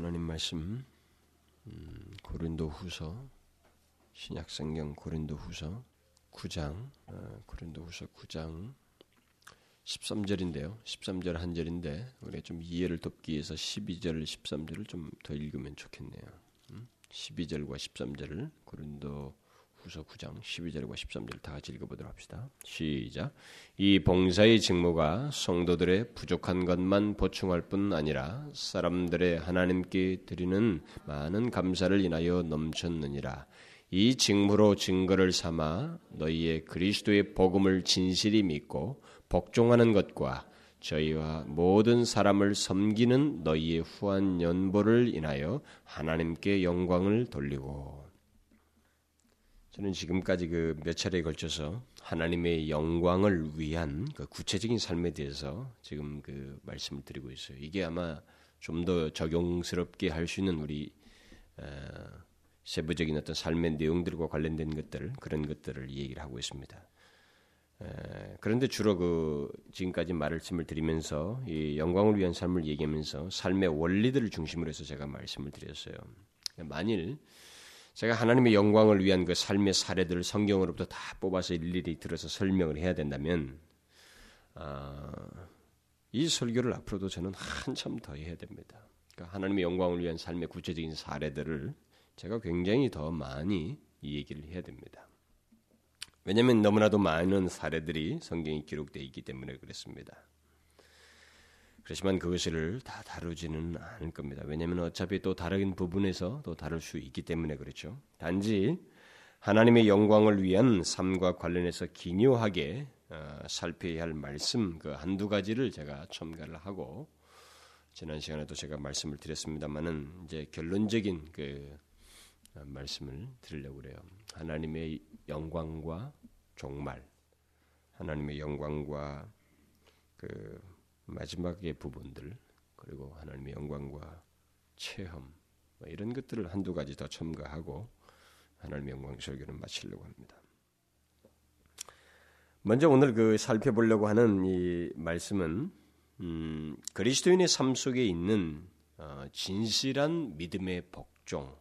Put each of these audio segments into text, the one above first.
하나님 말씀 음, 고린도 후서 신약 성경 고린도 후서 9장 어, 고린도 후서 9장 13절인데요. 13절 한 절인데 우리가 좀 이해를 돕기 위해서 12절 13절을 좀 더 읽으면 좋겠네요. 음? 12절과 13절을 고린도 후서 9장 12절과 13절 다 같이 읽어보도록 합시다. 시작. 이 봉사의 직무가 성도들의 부족한 것만 보충할 뿐 아니라 사람들의 하나님께 드리는 많은 감사를 인하여 넘쳤느니라. 이 직무로 증거를 삼아 너희의 그리스도의 복음을 진실히 믿고 복종하는 것과 저희와 모든 사람을 섬기는 너희의 후한 연보를 인하여 하나님께 영광을 돌리고 저는 지금까지 그 몇 차례에 걸쳐서 하나님의 영광을 위한 그 구체적인 삶에 대해서 지금 그 말씀을 드리고 있어요. 이게 아마 좀 더 적용스럽게 할 수 있는 우리 어, 세부적인 어떤 삶의 내용들과 관련된 것들 그런 것들을 얘기를 하고 있습니다. 그런데 주로 그 지금까지 말씀을 드리면서 이 영광을 위한 삶을 얘기하면서 삶의 원리들을 중심으로 해서 제가 말씀을 드렸어요. 만일 제가 하나님의 영광을 위한 그 삶의 사례들을 성경으로부터 다 뽑아서 일일이 들어서 설명을 해야 된다면 아, 이 설교를 앞으로도 저는 한참 더 해야 됩니다. 그러니까 하나님의 영광을 위한 삶의 구체적인 사례들을 제가 굉장히 더 많이 이 얘기를 해야 됩니다. 왜냐하면 너무나도 많은 사례들이 성경에 기록되어 있기 때문에 그렇습니다. 그렇지만 그것을 다 다루지는 않을 겁니다. 왜냐하면 어차피 또 다른 부분에서 또 다룰 수 있기 때문에 그렇죠. 단지 하나님의 영광을 위한 삶과 관련해서 기묘하게 어, 살펴야 할 말씀 그 한두 가지를 제가 첨가를 하고 지난 시간에도 제가 말씀을 드렸습니다만은 이제 결론적인 그 어, 말씀을 드리려고 그래요. 하나님의 영광과 종말, 하나님의 영광과 그 마지막의 부분들 그리고 하나님의 영광과 체험 뭐 이런 것들을 한두 가지 더 첨가하고 하나님의 영광 설교를 마치려고 합니다. 먼저 오늘 그 살펴보려고 하는 이 말씀은 음, 그리스도인의 삶 속에 있는 어, 진실한 믿음의 복종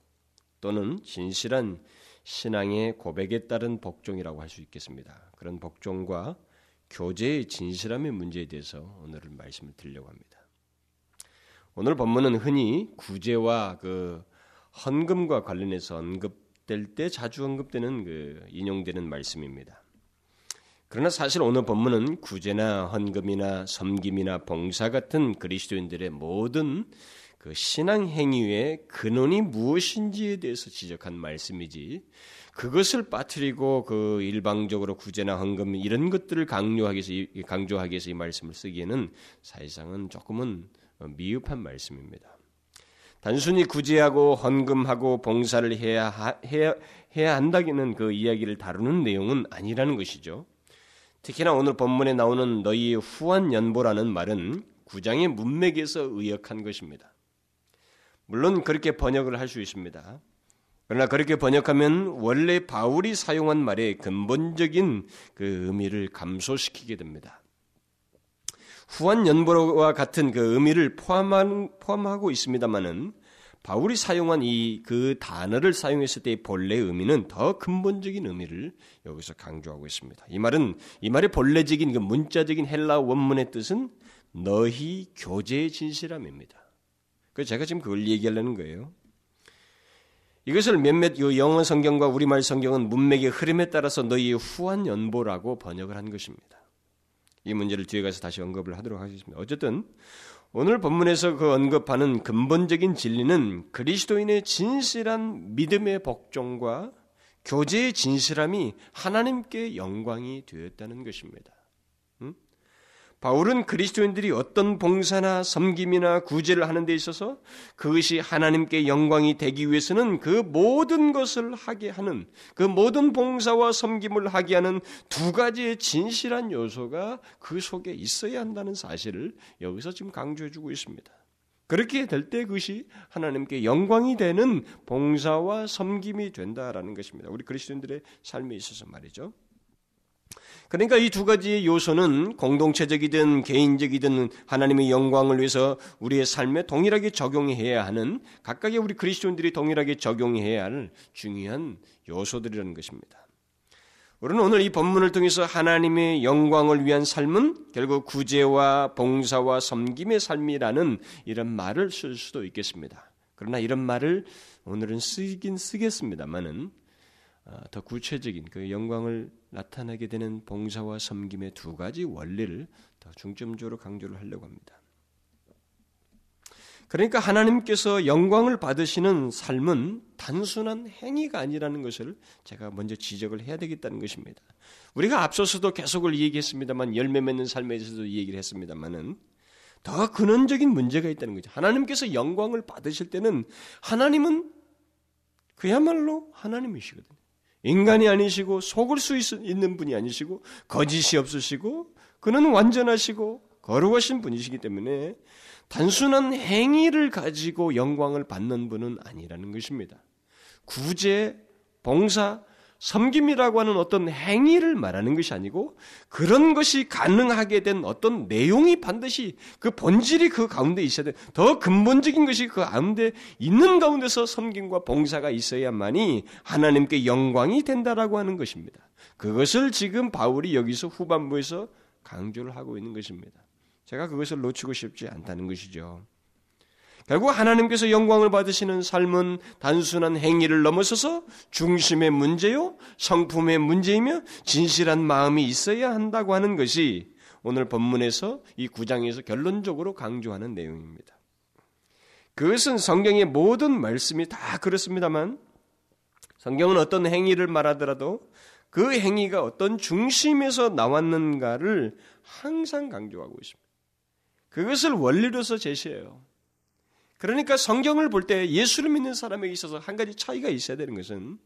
또는 진실한 신앙의 고백에 따른 복종이라고 할 수 있겠습니다. 그런 복종과 교제의 진실함의 문제에 대해서 오늘은 말씀을 드리려고 합니다. 오늘 본문은 흔히 구제와 그 헌금과 관련해서 언급될 때 자주 언급되는 그 인용되는 말씀입니다. 그러나 사실 오늘 본문은 구제나 헌금이나 섬김이나 봉사 같은 그리스도인들의 모든 그 신앙 행위의 근원이 무엇인지에 대해서 지적한 말씀이지 그것을 빠뜨리고 그 일방적으로 구제나 헌금 이런 것들을 강요하기 위해서 강조하기 위해서 이 말씀을 쓰기에는 사실상은 조금은 미흡한 말씀입니다. 단순히 구제하고 헌금하고 봉사를 해야 해야 해야 한다기는 그 이야기를 다루는 내용은 아니라는 것이죠. 특히나 오늘 본문에 나오는 너희의 후한 연보라는 말은 구장의 문맥에서 의역한 것입니다. 물론 그렇게 번역을 할 수 있습니다. 그러나 그렇게 번역하면 원래 바울이 사용한 말의 근본적인 그 의미를 감소시키게 됩니다. 후한 연보와 같은 그 의미를 포함한, 포함하고 있습니다만은 바울이 사용한 이 그 단어를 사용했을 때의 본래 의미는 더 근본적인 의미를 여기서 강조하고 있습니다. 이 말은 이 말의 본래적인 그 문자적인 헬라 원문의 뜻은 너희 교제의 진실함입니다. 그 제가 지금 그걸 얘기하려는 거예요. 이것을 몇몇 영어 성경과 우리말 성경은 문맥의 흐름에 따라서 너희의 후한 연보라고 번역을 한 것입니다. 이 문제를 뒤에 가서 다시 언급을 하도록 하겠습니다. 어쨌든 오늘 본문에서 그 언급하는 근본적인 진리는 그리스도인의 진실한 믿음의 복종과 교제의 진실함이 하나님께 영광이 되었다는 것입니다. 바울은 그리스도인들이 어떤 봉사나 섬김이나 구제를 하는 데 있어서 그것이 하나님께 영광이 되기 위해서는 그 모든 것을 하게 하는 그 모든 봉사와 섬김을 하게 하는 두 가지의 진실한 요소가 그 속에 있어야 한다는 사실을 여기서 지금 강조해 주고 있습니다. 그렇게 될 때 그것이 하나님께 영광이 되는 봉사와 섬김이 된다라는 것입니다. 우리 그리스도인들의 삶에 있어서 말이죠. 그러니까 이 두 가지 요소는 공동체적이든 개인적이든 하나님의 영광을 위해서 우리의 삶에 동일하게 적용해야 하는 각각의 우리 그리스도인들이 동일하게 적용해야 할 중요한 요소들이라는 것입니다. 우리는 오늘 이 본문을 통해서 하나님의 영광을 위한 삶은 결국 구제와 봉사와 섬김의 삶이라는 이런 말을 쓸 수도 있겠습니다. 그러나 이런 말을 오늘은 쓰긴 쓰겠습니다만은 어, 더 구체적인 그 영광을 나타나게 되는 봉사와 섬김의 두 가지 원리를 더 중점적으로 강조를 하려고 합니다. 그러니까 하나님께서 영광을 받으시는 삶은 단순한 행위가 아니라는 것을 제가 먼저 지적을 해야 되겠다는 것입니다. 우리가 앞서서도 계속을 얘기했습니다만 열매 맺는 삶에 대해서도 얘기를 했습니다만은 더 근원적인 문제가 있다는 거죠. 하나님께서 영광을 받으실 때는 하나님은 그야말로 하나님이시거든요. 인간이 아니시고 속을 수 있는 분이 아니시고 거짓이 없으시고 그는 완전하시고 거룩하신 분이시기 때문에 단순한 행위를 가지고 영광을 받는 분은 아니라는 것입니다. 구제, 봉사, 섬김이라고 하는 어떤 행위를 말하는 것이 아니고 그런 것이 가능하게 된 어떤 내용이 반드시 그 본질이 그 가운데 있어야 돼. 더 근본적인 것이 그 가운데 있는 가운데서 섬김과 봉사가 있어야만이 하나님께 영광이 된다라고 하는 것입니다. 그것을 지금 바울이 여기서 후반부에서 강조를 하고 있는 것입니다. 제가 그것을 놓치고 싶지 않다는 것이죠. 결국 하나님께서 영광을 받으시는 삶은 단순한 행위를 넘어서서 중심의 문제요, 성품의 문제이며 진실한 마음이 있어야 한다고 하는 것이 오늘 본문에서 이 구장에서 결론적으로 강조하는 내용입니다. 그것은 성경의 모든 말씀이 다 그렇습니다만 성경은 어떤 행위를 말하더라도 그 행위가 어떤 중심에서 나왔는가를 항상 강조하고 있습니다. 그것을 원리로서 제시해요. 그러니까 성경을 볼 때 예수를 믿는 사람에게 있어서 한 가지 차이가 있어야 되는 것은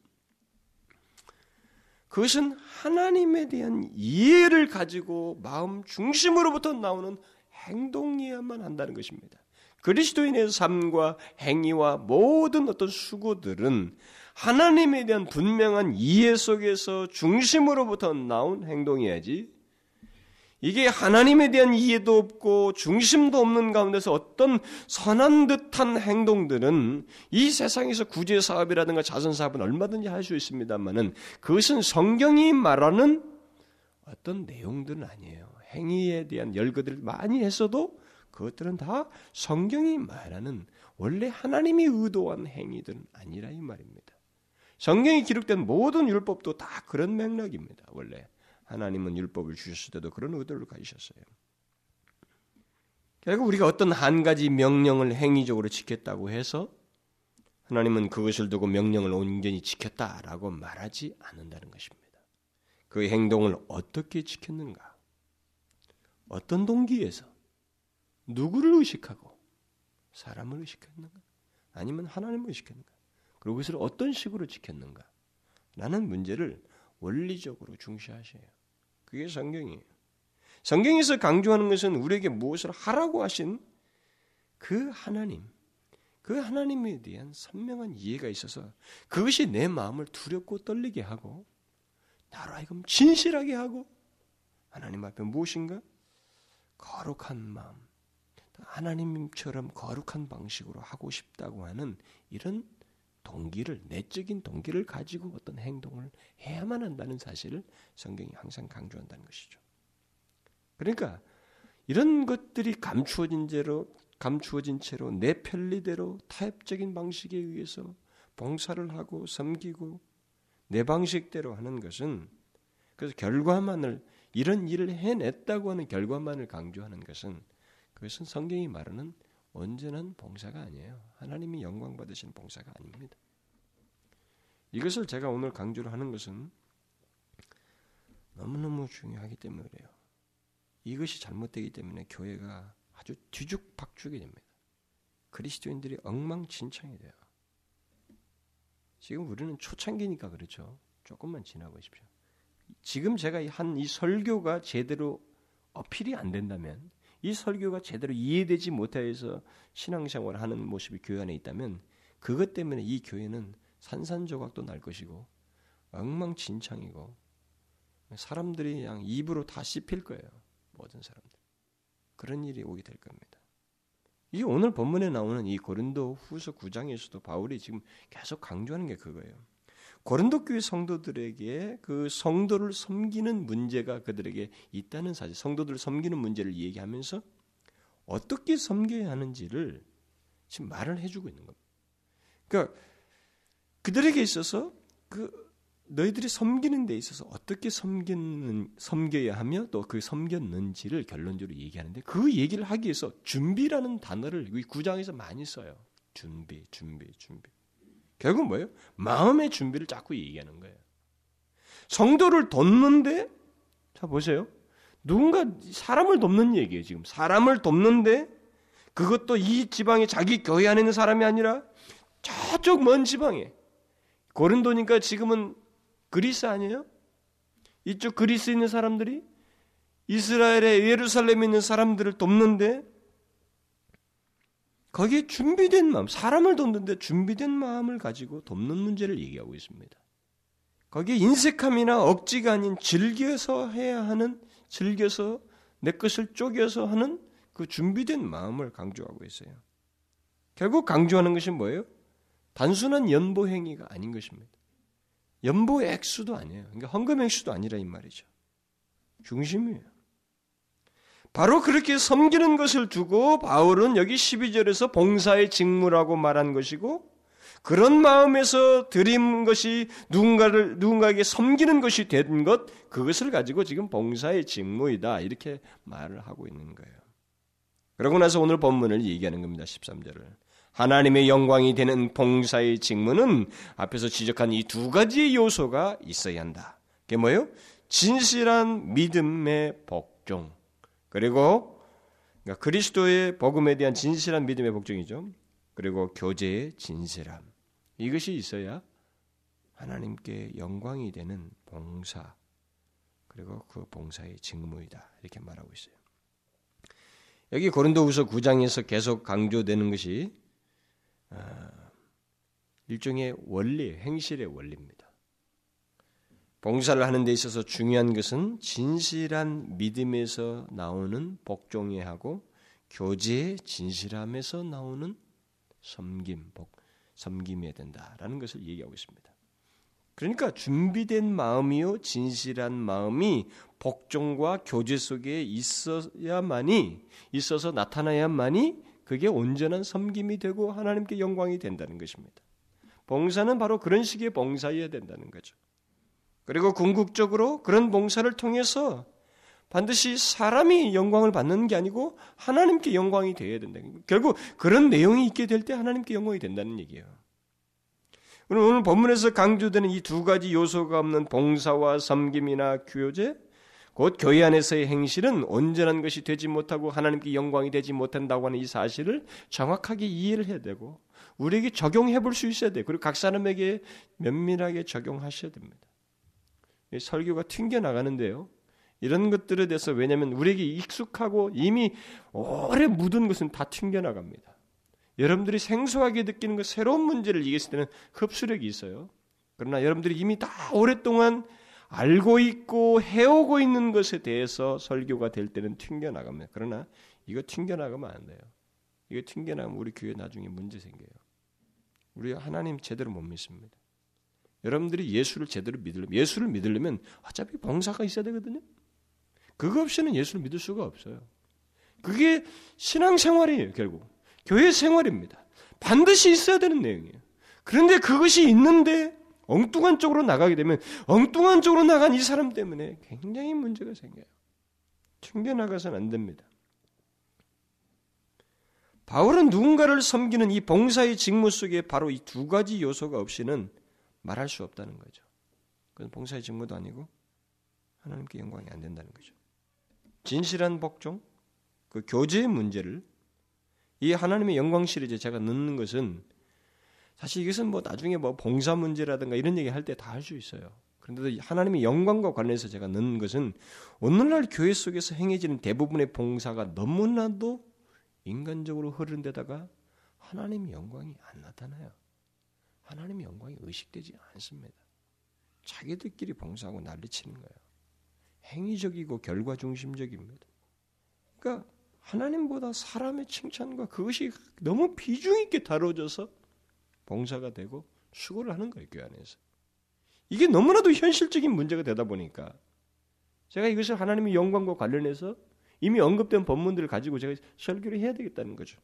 그것은 하나님에 대한 이해를 가지고 마음 중심으로부터 나오는 행동이야만 한다는 것입니다. 그리스도인의 삶과 행위와 모든 어떤 수고들은 하나님에 대한 분명한 이해 속에서 중심으로부터 나온 행동이야지 이게 하나님에 대한 이해도 없고 중심도 없는 가운데서 어떤 선한 듯한 행동들은 이 세상에서 구제 사업이라든가 자선 사업은 얼마든지 할 수 있습니다만은 그것은 성경이 말하는 어떤 내용들은 아니에요. 행위에 대한 열거들을 많이 했어도 그것들은 다 성경이 말하는 원래 하나님이 의도한 행위들은 아니라 이 말입니다. 성경이 기록된 모든 율법도 다 그런 맥락입니다. 원래 하나님은 율법을 주셨을 때도 그런 의도를 가지셨어요. 결국 우리가 어떤 한 가지 명령을 행위적으로 지켰다고 해서 하나님은 그것을 두고 명령을 온전히 지켰다라고 말하지 않는다는 것입니다. 그 행동을 어떻게 지켰는가? 어떤 동기에서 누구를 의식하고 사람을 의식했는가? 아니면 하나님을 의식했는가? 그리고 그것을 어떤 식으로 지켰는가? 라는 문제를 원리적으로 중시하셔요. 그게 성경이에요. 성경에서 강조하는 것은 우리에게 무엇을 하라고 하신 그 하나님, 그 하나님에 대한 선명한 이해가 있어서 그것이 내 마음을 두렵고 떨리게 하고 나로 하여금 진실하게 하고 하나님 앞에 무엇인가 거룩한 마음, 하나님처럼 거룩한 방식으로 하고 싶다고 하는 이런 동기를 내적인 동기를 가지고 어떤 행동을 해야만 한다는 사실을 성경이 항상 강조한다는 것이죠. 그러니까 이런 것들이 감추어진 채로 감추어진 채로 내 편리대로 타협적인 방식에 의해서 봉사를 하고 섬기고 내 방식대로 하는 것은 그래서 결과만을 이런 일을 해냈다고 하는 결과만을 강조하는 것은 그것은 성경이 말하는 언제는 봉사가 아니에요. 하나님이 영광 받으시는 봉사가 아닙니다. 이것을 제가 오늘 강조를 하는 것은 너무너무 중요하기 때문에 그래요. 이것이 잘못되기 때문에 교회가 아주 뒤죽박죽이 됩니다. 그리스도인들이 엉망진창이 돼요. 지금 우리는 초창기니까 그렇죠. 조금만 지나보십시오. 지금 제가 한 이 설교가 제대로 어필이 안 된다면 이 설교가 제대로 이해되지 못해서 신앙생활을 하는 모습이 교회 안에 있다면 그것 때문에 이 교회는 산산조각도 날 것이고 엉망진창이고 사람들이 그냥 입으로 다 씹힐 거예요. 모든 사람들. 그런 일이 오게 될 겁니다. 이 오늘 본문에 나오는 이 고린도 후서 9장에서도 바울이 지금 계속 강조하는 게 그거예요. 고린도 교회 성도들에게 그 성도를 섬기는 문제가 그들에게 있다는 사실, 성도들을 섬기는 문제를 얘기하면서 어떻게 섬겨야 하는지를 지금 말을 해주고 있는 겁니다. 그러니까 그들에게 있어서 그 너희들이 섬기는 데 있어서 어떻게 섬기는 섬겨야 하며 또 그 섬겼는지를 결론적으로 얘기하는데 그 얘기를 하기 위해서 준비라는 단어를 이 구장에서 많이 써요. 준비, 준비, 준비. 결국 뭐예요? 마음의 준비를 자꾸 얘기하는 거예요. 성도를 돕는데 자 보세요. 누군가 사람을 돕는 얘기예요, 지금. 사람을 돕는데 그것도 이 지방에 자기 교회 안에 있는 사람이 아니라 저쪽 먼 지방에 고린도니까 지금은 그리스 아니에요? 이쪽 그리스에 있는 사람들이 이스라엘의 예루살렘에 있는 사람들을 돕는데 거기에 준비된 마음, 사람을 돕는데 준비된 마음을 가지고 돕는 문제를 얘기하고 있습니다. 거기에 인색함이나 억지가 아닌 즐겨서 해야 하는, 즐겨서 내 것을 쪼개서 하는 그 준비된 마음을 강조하고 있어요. 결국 강조하는 것이 뭐예요? 단순한 연보 행위가 아닌 것입니다. 연보 액수도 아니에요. 그러니까 헌금 액수도 아니라 이 말이죠. 중심이에요. 바로 그렇게 섬기는 것을 두고 바울은 여기 12절에서 봉사의 직무라고 말한 것이고 그런 마음에서 드린 것이 누군가를 누군가에게 섬기는 것이 된 것 그것을 가지고 지금 봉사의 직무이다 이렇게 말을 하고 있는 거예요. 그러고 나서 오늘 본문을 얘기하는 겁니다. 13절을. 하나님의 영광이 되는 봉사의 직무는 앞에서 지적한 이 두 가지의 요소가 있어야 한다. 그게 뭐예요? 진실한 믿음의 복종. 그리고 그러니까 그리스도의 복음에 대한 진실한 믿음의 복종이죠. 그리고 교제의 진실함. 이것이 있어야 하나님께 영광이 되는 봉사. 그리고 그 봉사의 직무이다. 이렇게 말하고 있어요. 여기 고린도후서 9장에서 계속 강조되는 것이 아, 일종의 원리, 행실의 원리입니다. 봉사를 하는 데 있어서 중요한 것은 진실한 믿음에서 나오는 복종해하고 교제의 진실함에서 나오는 섬김, 복, 섬김해야 된다라는 것을 얘기하고 있습니다. 그러니까 준비된 마음이요 진실한 마음이 복종과 교제 속에 있어야만이 있어서 나타나야만이 그게 온전한 섬김이 되고 하나님께 영광이 된다는 것입니다. 봉사는 바로 그런 식의 봉사여야 된다는 거죠. 그리고 궁극적으로 그런 봉사를 통해서 반드시 사람이 영광을 받는 게 아니고 하나님께 영광이 되어야 된다. 결국 그런 내용이 있게 될 때 하나님께 영광이 된다는 얘기예요. 오늘 본문에서 강조되는 이 두 가지 요소가 없는 봉사와 섬김이나 교제, 곧 교회 안에서의 행실은 온전한 것이 되지 못하고 하나님께 영광이 되지 못한다고 하는 이 사실을 정확하게 이해를 해야 되고 우리에게 적용해 볼 수 있어야 돼. 그리고 각 사람에게 면밀하게 적용하셔야 됩니다. 설교가 튕겨 나가는데요. 이런 것들에 대해서 왜냐하면 우리에게 익숙하고 이미 오래 묻은 것은 다 튕겨 나갑니다. 여러분들이 생소하게 느끼는 것, 새로운 문제를 이겼을 때는 흡수력이 있어요. 그러나 여러분들이 이미 다 오랫동안 알고 있고 해오고 있는 것에 대해서 설교가 될 때는 튕겨나갑니다. 그러나 이거 튕겨나가면 안 돼요. 이거 튕겨나가면 우리 교회 나중에 문제 생겨요. 우리 하나님 제대로 못 믿습니다. 여러분들이 예수를 제대로 믿으려면 예수를 믿으려면 어차피 봉사가 있어야 되거든요. 그거 없이는 예수를 믿을 수가 없어요. 그게 신앙생활이에요, 결국. 교회 생활입니다. 반드시 있어야 되는 내용이에요. 그런데 그것이 있는데 엉뚱한 쪽으로 나가게 되면 엉뚱한 쪽으로 나간 이 사람 때문에 굉장히 문제가 생겨요. 튕겨나가서는 안 됩니다. 바울은 누군가를 섬기는 이 봉사의 직무 속에 바로 이 두 가지 요소가 없이는 말할 수 없다는 거죠. 그건 봉사의 직무도 아니고 하나님께 영광이 안 된다는 거죠. 진실한 복종, 그 교제의 문제를 이 하나님의 영광 시리즈에 제가 넣는 것은 사실 이것은 뭐 나중에 뭐 봉사 문제라든가 이런 얘기 할 때 다 할 수 있어요. 그런데 하나님의 영광과 관련해서 제가 넣는 것은 오늘날 교회 속에서 행해지는 대부분의 봉사가 너무나도 인간적으로 흐르는 데다가 하나님의 영광이 안 나타나요. 하나님의 영광이 의식되지 않습니다. 자기들끼리 봉사하고 난리치는 거예요. 행위적이고 결과 중심적입니다. 그러니까 하나님보다 사람의 칭찬과 그것이 너무 비중 있게 다뤄져서 봉사가 되고 수고를 하는 거예요, 교회 안에서. 이게 너무나도 현실적인 문제가 되다 보니까 제가 이것을 하나님의 영광과 관련해서 이미 언급된 본문들을 가지고 제가 설교를 해야 되겠다는 거죠.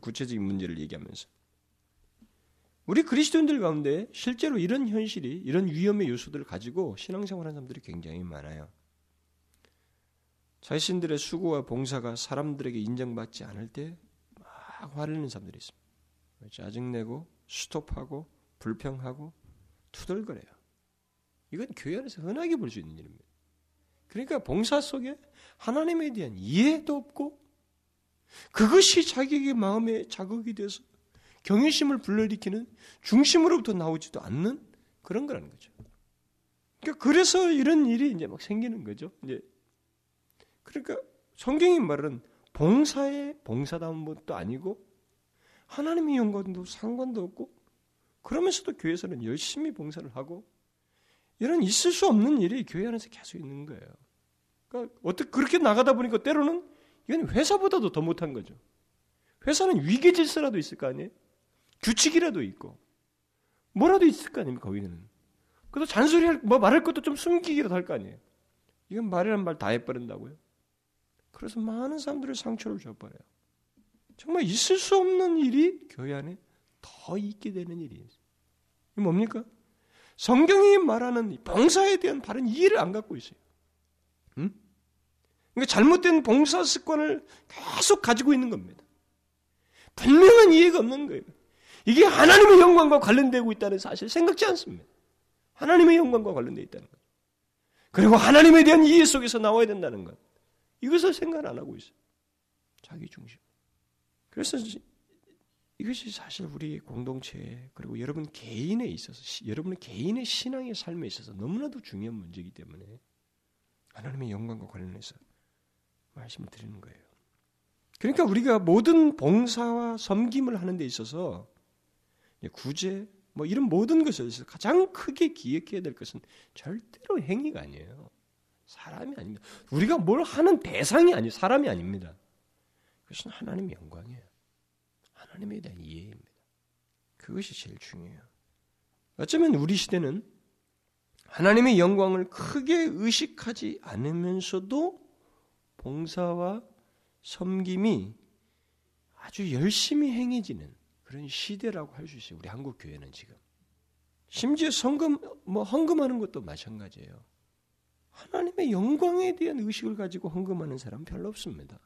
구체적인 문제를 얘기하면서. 우리 그리스도인들 가운데 실제로 이런 현실이 이런 위험의 요소들을 가지고 신앙생활하는 사람들이 굉장히 많아요. 자신들의 수고와 봉사가 사람들에게 인정받지 않을 때 막 화를 내는 사람들이 있습니다. 짜증내고 스톱하고 불평하고 투덜거려요. 이건 교회 안에서 흔하게 볼 수 있는 일입니다. 그러니까 봉사 속에 하나님에 대한 이해도 없고 그것이 자기의 마음에 자극이 돼서 경외심을 불러일으키는 중심으로부터 나오지도 않는 그런 거라는 거죠. 그러니까 그래서 이런 일이 이제 막 생기는 거죠. 이제 그러니까 성경이 말은 봉사의 봉사다운 것도 아니고 하나님의 영광도 상관도 없고 그러면서도 교회에서는 열심히 봉사를 하고 이런 있을 수 없는 일이 교회 안에서 계속 있는 거예요. 그러니까 어떻게 그렇게 나가다 보니까 때로는 이건 회사보다도 더 못한 거죠. 회사는 위계 질서라도 있을 거 아니에요? 규칙이라도 있고 뭐라도 있을 거 아닙니까 거기는. 그래도 잔소리할 뭐 말할 것도 좀 숨기기라도 할 거 아니에요. 이건 말이란 말 다 해버린다고요. 그래서 많은 사람들의 상처를 줘버려요. 정말 있을 수 없는 일이 교회 안에 더 있게 되는 일이에요. 이 뭡니까? 성경이 말하는 봉사에 대한 바른 이해를 안 갖고 있어요. 응? 그러니까 잘못된 봉사 습관을 계속 가지고 있는 겁니다. 분명한 이해가 없는 거예요. 이게 하나님의 영광과 관련되고 있다는 사실 생각지 않습니다. 하나님의 영광과 관련되어 있다는 것. 그리고 하나님에 대한 이해 속에서 나와야 된다는 것. 이것을 생각 안 하고 있어요. 자기 중심. 그래서 이것이 사실 우리 공동체 그리고 여러분 개인에 있어서 여러분 개인의 신앙의 삶에 있어서 너무나도 중요한 문제이기 때문에 하나님의 영광과 관련해서 말씀을 드리는 거예요. 그러니까 우리가 모든 봉사와 섬김을 하는 데 있어서 구제 뭐 이런 모든 것을 가장 크게 기억해야 될 것은 절대로 행위가 아니에요. 사람이 아닙니다. 우리가 뭘 하는 대상이 아니 사람이 아닙니다. 그것은 하나님의 영광이에요. 하나님에 대한 이해입니다. 그것이 제일 중요해요. 어쩌면 우리 시대는 하나님의 영광을 크게 의식하지 않으면서도 봉사와 섬김이 아주 열심히 행해지는 그런 시대라고 할 수 있어요. 우리 한국 교회는 지금. 심지어 성금 뭐 헌금하는 것도 마찬가지예요. 하나님의 영광에 대한 의식을 가지고 헌금하는 사람 별로 없습니다.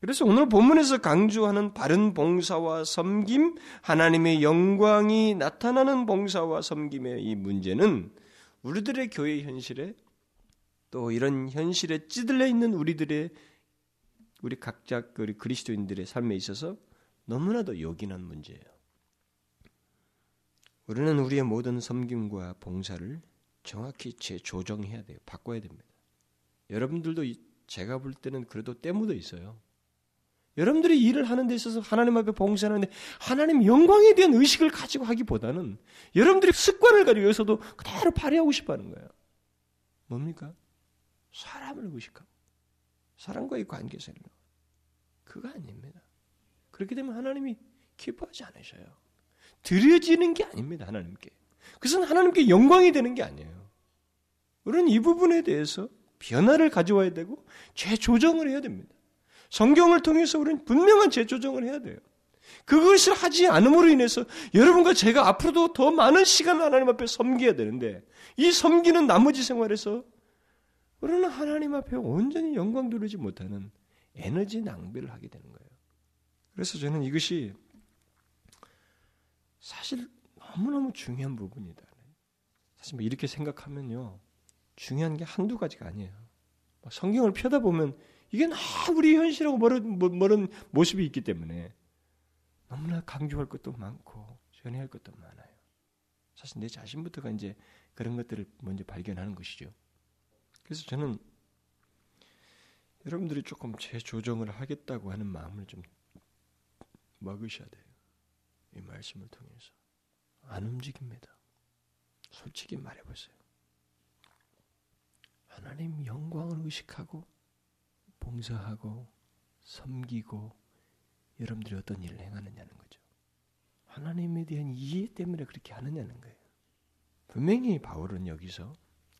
그래서 오늘 본문에서 강조하는 바른 봉사와 섬김, 하나님의 영광이 나타나는 봉사와 섬김의 이 문제는 우리들의 교회 현실에 또 이런 현실에 찌들려 있는 우리들의 우리 각자 우리 그리스도인들의 삶에 있어서 너무나도 요긴한 문제예요. 우리는 우리의 모든 섬김과 봉사를 정확히 재조정해야 돼요. 바꿔야 됩니다. 여러분들도 제가 볼 때는 그래도 때묻어 있어요. 여러분들이 일을 하는 데 있어서 하나님 앞에 봉사하는데 하나님 영광에 대한 의식을 가지고 하기보다는 여러분들이 습관을 가지고 여기서도 그대로 발휘하고 싶어 하는 거예요. 뭡니까? 사람을 의식하고 사람과의 관계에서 그거 아닙니다. 그렇게 되면 하나님이 기뻐하지 않으셔요. 드려지는 게 아닙니다. 하나님께. 그것은 하나님께 영광이 되는 게 아니에요. 우리는 이 부분에 대해서 변화를 가져와야 되고 재조정을 해야 됩니다. 성경을 통해서 우리는 분명한 재조정을 해야 돼요. 그것을 하지 않음으로 인해서 여러분과 제가 앞으로도 더 많은 시간을 하나님 앞에 섬겨야 되는데 이 섬기는 나머지 생활에서 우리는 하나님 앞에 온전히 영광 돌리지 못하는 에너지 낭비를 하게 되는 거예요. 그래서 저는 이것이 사실 너무너무 중요한 부분이다. 사실 뭐 이렇게 생각하면요. 중요한 게 한두 가지가 아니에요. 성경을 펴다 보면 이게 나 우리 현실하고 멀은, 멀은 모습이 있기 때문에 너무나 강조할 것도 많고 전해할 것도 많아요. 사실 내 자신부터가 이제 그런 것들을 먼저 발견하는 것이죠. 그래서 저는 여러분들이 조금 재조정을 하겠다고 하는 마음을 좀 먹으셔야 돼요. 이 말씀을 통해서. 안 움직입니다. 솔직히 말해보세요. 하나님 영광을 의식하고 봉사하고 섬기고 여러분들이 어떤 일을 행하느냐는 거죠. 하나님에 대한 이해 때문에 그렇게 하느냐는 거예요. 분명히 바울은 여기서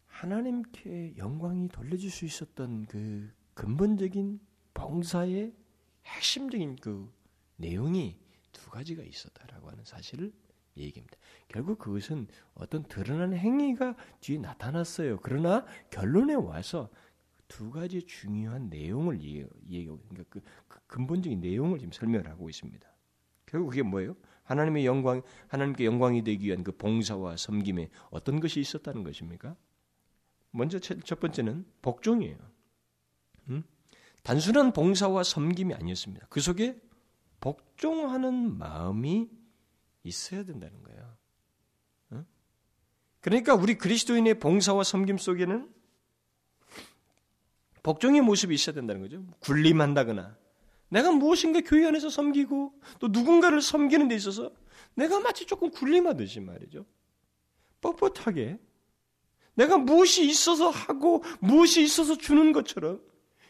하나님께 영광이 돌려질 수 있었던 그 근본적인 봉사의 핵심적인 그 내용이 두 가지가 있었다라고 하는 사실을 얘기합니다. 결국 그것은 어떤 드러난 행위가 뒤에 나타났어요. 그러나 결론에 와서 두 가지 중요한 내용을 얘기하고 그러니까 그, 그 근본적인 내용을 지금 설명을 하고 있습니다. 결국 그게 뭐예요? 하나님의 영광, 하나님께 영광이 되기 위한 그 봉사와 섬김에 어떤 것이 있었다는 것입니까? 먼저 첫 번째는 복종이에요. 음? 단순한 봉사와 섬김이 아니었습니다. 그 속에 복종하는 마음이 있어야 된다는 거예요. 어? 그러니까 우리 그리스도인의 봉사와 섬김 속에는 복종의 모습이 있어야 된다는 거죠. 군림한다거나 내가 무엇인가 교회 안에서 섬기고 또 누군가를 섬기는 데 있어서 내가 마치 조금 군림하듯이 말이죠. 뻣뻣하게 내가 무엇이 있어서 하고 무엇이 있어서 주는 것처럼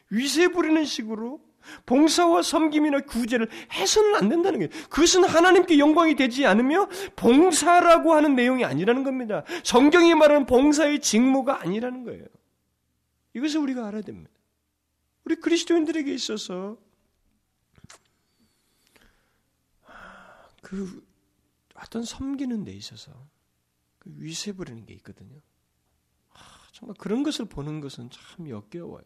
위세 부리는 식으로 봉사와 섬김이나 구제를 해서는 안 된다는 거예요. 그것은 하나님께 영광이 되지 않으며 봉사라고 하는 내용이 아니라는 겁니다. 성경이 말하는 봉사의 직무가 아니라는 거예요. 이것을 우리가 알아야 됩니다. 우리 그리스도인들에게 있어서 그 어떤 섬기는 데 있어서 그 위세 부리는 게 있거든요. 정말 그런 것을 보는 것은 참 역겨워요.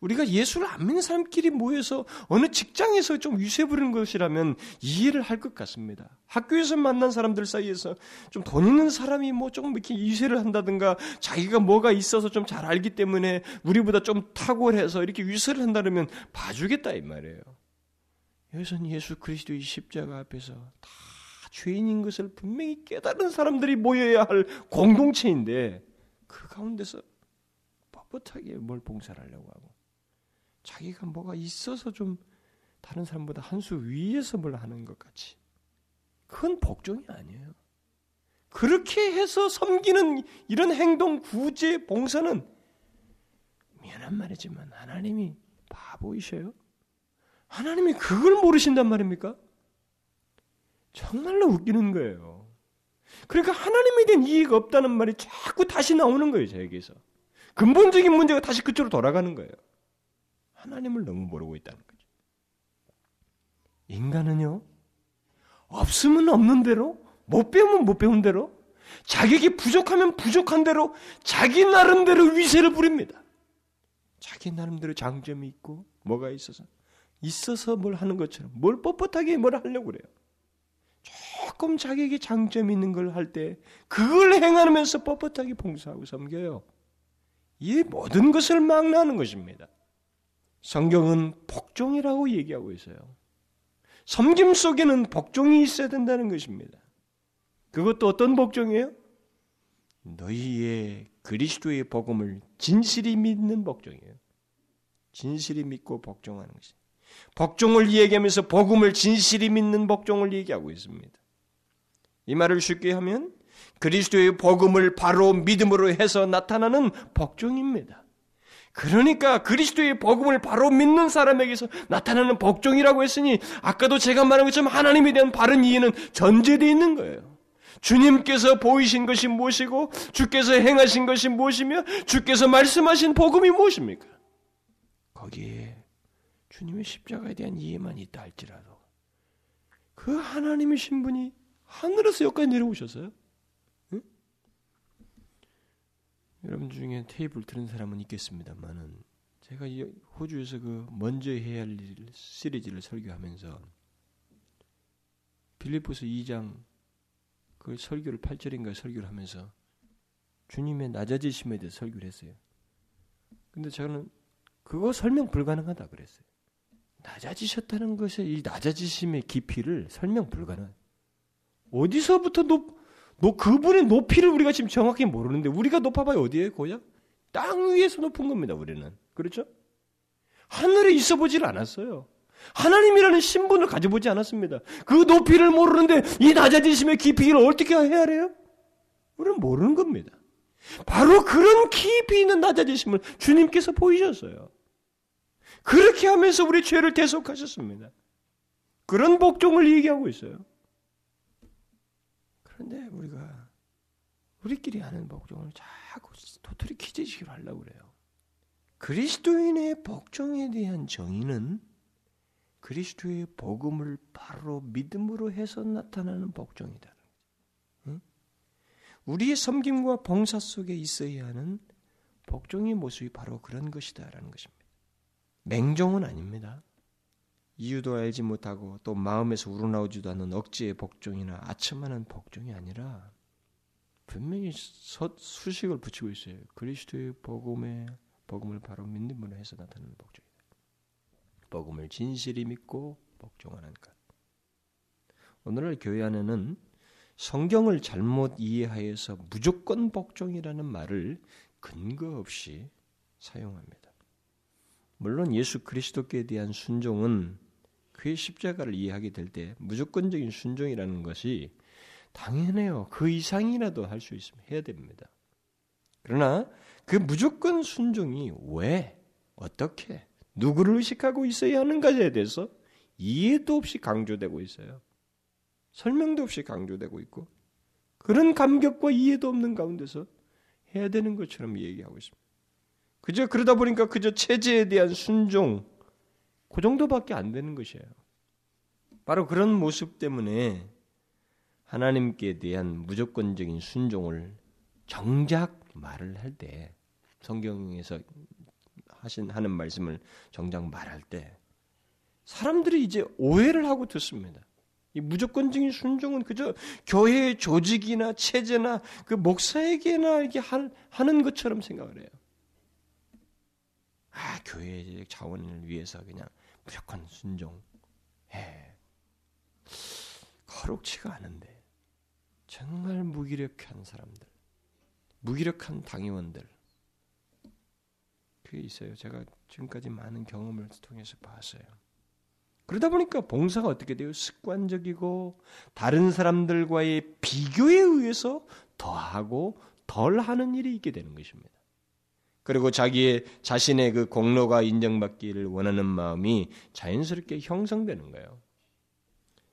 우리가 예수를 안 믿는 사람끼리 모여서 어느 직장에서 좀 위세 부리는 것이라면 이해를 할 것 같습니다. 학교에서 만난 사람들 사이에서 좀 돈 있는 사람이 뭐 조금 이렇게 위세를 한다든가 자기가 뭐가 있어서 좀 잘 알기 때문에 우리보다 좀 탁월해서 이렇게 위세를 한다면 봐주겠다 이 말이에요. 여기서는 예수 그리스도의 십자가 앞에서 다 죄인인 것을 분명히 깨달은 사람들이 모여야 할 공동체인데 그 가운데서 뻣뻣하게 뭘 봉사를 하려고 하고 자기가 뭐가 있어서 좀 다른 사람보다 한 수 위에서 뭘 하는 것 같이 그건 복종이 아니에요. 그렇게 해서 섬기는 이런 행동 구제 봉사는 미안한 말이지만 하나님이 바보이셔요. 하나님이 그걸 모르신단 말입니까? 정말로 웃기는 거예요. 그러니까 하나님에 대한 이해가 없다는 말이 자꾸 다시 나오는 거예요, 저에게서. 근본적인 문제가 다시 그쪽으로 돌아가는 거예요. 하나님을 너무 모르고 있다는 거죠. 인간은요, 없으면 없는 대로, 못 배우면 못 배운 대로, 자격이 부족하면 부족한 대로, 자기 나름대로 위세를 부립니다. 자기 나름대로 장점이 있고, 뭐가 있어서, 있어서 뭘 하는 것처럼, 뭘 뻣뻣하게 뭘 하려고 그래요. 조금 자기에게 장점이 있는 걸 할 때 그걸 행하면서 뻣뻣하게 봉사하고 섬겨요. 이 모든 것을 망라하는 것입니다. 성경은 복종이라고 얘기하고 있어요. 섬김 속에는 복종이 있어야 된다는 것입니다. 그것도 어떤 복종이에요? 너희의 그리스도의 복음을 진실히 믿는 복종이에요. 진실히 믿고 복종하는 것이. 복종을 얘기하면서 복음을 진실히 믿는 복종을 얘기하고 있습니다. 이 말을 쉽게 하면 그리스도의 복음을 바로 믿음으로 해서 나타나는 복종입니다. 그러니까 그리스도의 복음을 바로 믿는 사람에게서 나타나는 복종이라고 했으니 아까도 제가 말한 것처럼 하나님에 대한 바른 이해는 전제되어 있는 거예요. 주님께서 보이신 것이 무엇이고 주께서 행하신 것이 무엇이며 주께서 말씀하신 복음이 무엇입니까? 거기에 주님의 십자가에 대한 이해만 있다 할지라도 그 하나님의 신분이 하늘에서 여기까지 내려오셨어요. 응? 여러분 중에 테이블 들은 사람은 있겠습니다만은 제가 호주에서 그 먼저 해야 할 일 시리즈를 설교하면서 빌리포스 2장 그 설교를 8절인가 설교를 하면서 주님의 낮아지심에 대해 설교를 했어요. 근데 저는 그거 설명 불가능하다 그랬어요. 낮아지셨다는 것의 이 낮아지심의 깊이를 설명 불가능. 어디서부터 높, 높, 그분의 높이를 우리가 지금 정확히 모르는데 우리가 높아봐야 어디에 고작 땅 위에서 높은 겁니다. 우리는 그렇죠? 하늘에 있어 보질 않았어요. 하나님이라는 신분을 가져보지 않았습니다. 그 높이를 모르는데 이 낮아지심의 깊이를 어떻게 해야 해요? 우리는 모르는 겁니다. 바로 그런 깊이 있는 낮아지심을 주님께서 보이셨어요. 그렇게 하면서 우리 죄를 대속하셨습니다. 그런 복종을 얘기하고 있어요. 그런데 우리가 우리끼리 하는 복종을 자꾸 도토리 키재식으로 하려고 그래요. 그리스도인의 복종에 대한 정의는 그리스도의 복음을 바로 믿음으로 해서 나타나는 복종이다. 우리의 섬김과 봉사 속에 있어야 하는 복종의 모습이 바로 그런 것이다라는 것입니다. 맹종은 아닙니다. 이유도 알지 못하고 또 마음에서 우러나오지도 않는 억지의 복종이나 아첨하는 복종이 아니라 분명히 수식을 붙이고 있어요. 그리스도의 복음의 복음을 바로 믿음으로 해서 나타나는 복종이다. 복음을 진실히 믿고 복종하는 것. 오늘날 교회 안에는 성경을 잘못 이해하여서 무조건 복종이라는 말을 근거 없이 사용합니다. 물론 예수 그리스도께 대한 순종은 그의 십자가를 이해하게 될 때 무조건적인 순종이라는 것이 당연해요. 그 이상이라도 할 수 있으면 해야 됩니다. 그러나 그 무조건 순종이 왜, 어떻게, 누구를 의식하고 있어야 하는가에 대해서 이해도 없이 강조되고 있어요. 설명도 없이 강조되고 있고 그런 감격과 이해도 없는 가운데서 해야 되는 것처럼 얘기하고 있습니다. 그저 그러다 보니까 그저 체제에 대한 순종 그 정도밖에 안 되는 것이에요. 바로 그런 모습 때문에 하나님께 대한 무조건적인 순종을 정작 말을 할 때 성경에서 하신 하는 말씀을 정작 말할 때 사람들이 이제 오해를 하고 듣습니다. 이 무조건적인 순종은 그저 교회의 조직이나 체제나 그 목사에게나 이렇게 하는 것처럼 생각을 해요. 아, 교회의 자원을 위해서 그냥 무조건 순종해. 거룩치가 않은데 정말 무기력한 사람들, 무기력한 당의원들 그게 있어요. 제가 지금까지 많은 경험을 통해서 봤어요. 그러다 보니까 봉사가 어떻게 돼요? 습관적이고 다른 사람들과의 비교에 의해서 더하고 덜 하는 일이 있게 되는 것입니다. 그리고 자기의 자신의 그 공로가 인정받기를 원하는 마음이 자연스럽게 형성되는 거예요.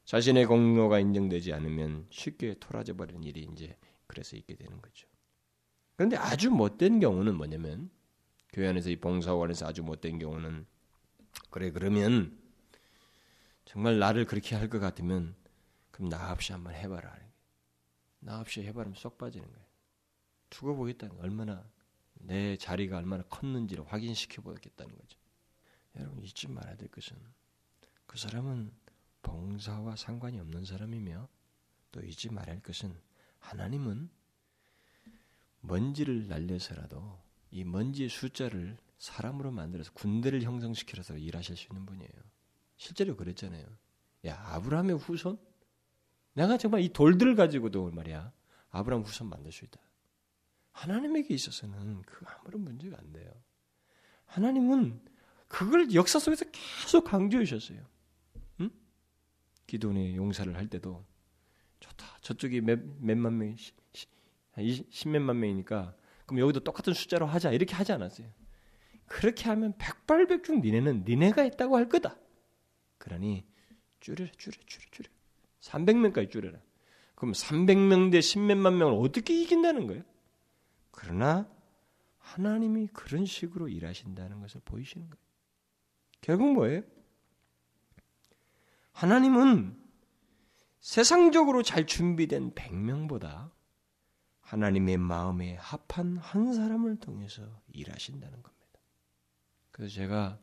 자신의 공로가 인정되지 않으면 쉽게 토라져 버리는 일이 이제 그래서 있게 되는 거죠. 그런데 아주 못된 경우는 뭐냐면 교회 안에서 이 봉사원에서 아주 못된 경우는 그래 그러면 정말 나를 그렇게 할 것 같으면 그럼 나 없이 한번 해봐라. 나 없이 해봐라면 쏙 빠지는 거예요. 두고 보겠다는 얼마나 내 자리가 얼마나 컸는지를 확인시켜 보겠다는 거죠. 여러분 잊지 말아야 될 것은 그 사람은 봉사와 상관이 없는 사람이며 또 잊지 말아야 할 것은 하나님은 먼지를 날려서라도 이 먼지의 숫자를 사람으로 만들어서 군대를 형성시켜서 일하실 수 있는 분이에요. 실제로 그랬잖아요. 야, 아브라함의 후손? 내가 정말 이 돌들을 가지고도 말이야. 아브라함 후손 만들 수 있다. 하나님에게 있어서는 그 아무런 문제가 안 돼요. 하나님은 그걸 역사 속에서 계속 강조해 주셨어요. 응? 기도원의 용사를 할 때도 좋다. 저쪽이 몇, 몇만 명, 십몇만 명이니까 그럼 여기도 똑같은 숫자로 하자. 이렇게 하지 않았어요. 그렇게 하면 백발백중 니네는 니네가 했다고 할 거다. 그러니 줄여라 줄여 줄여 줄여 300명까지 줄여라. 그럼 300명 대 10몇만 명을 어떻게 이긴다는 거예요? 그러나 하나님이 그런 식으로 일하신다는 것을 보이시는 거예요. 결국 뭐예요? 하나님은 세상적으로 잘 준비된 100명보다 하나님의 마음에 합한 한 사람을 통해서 일하신다는 겁니다. 그래서 제가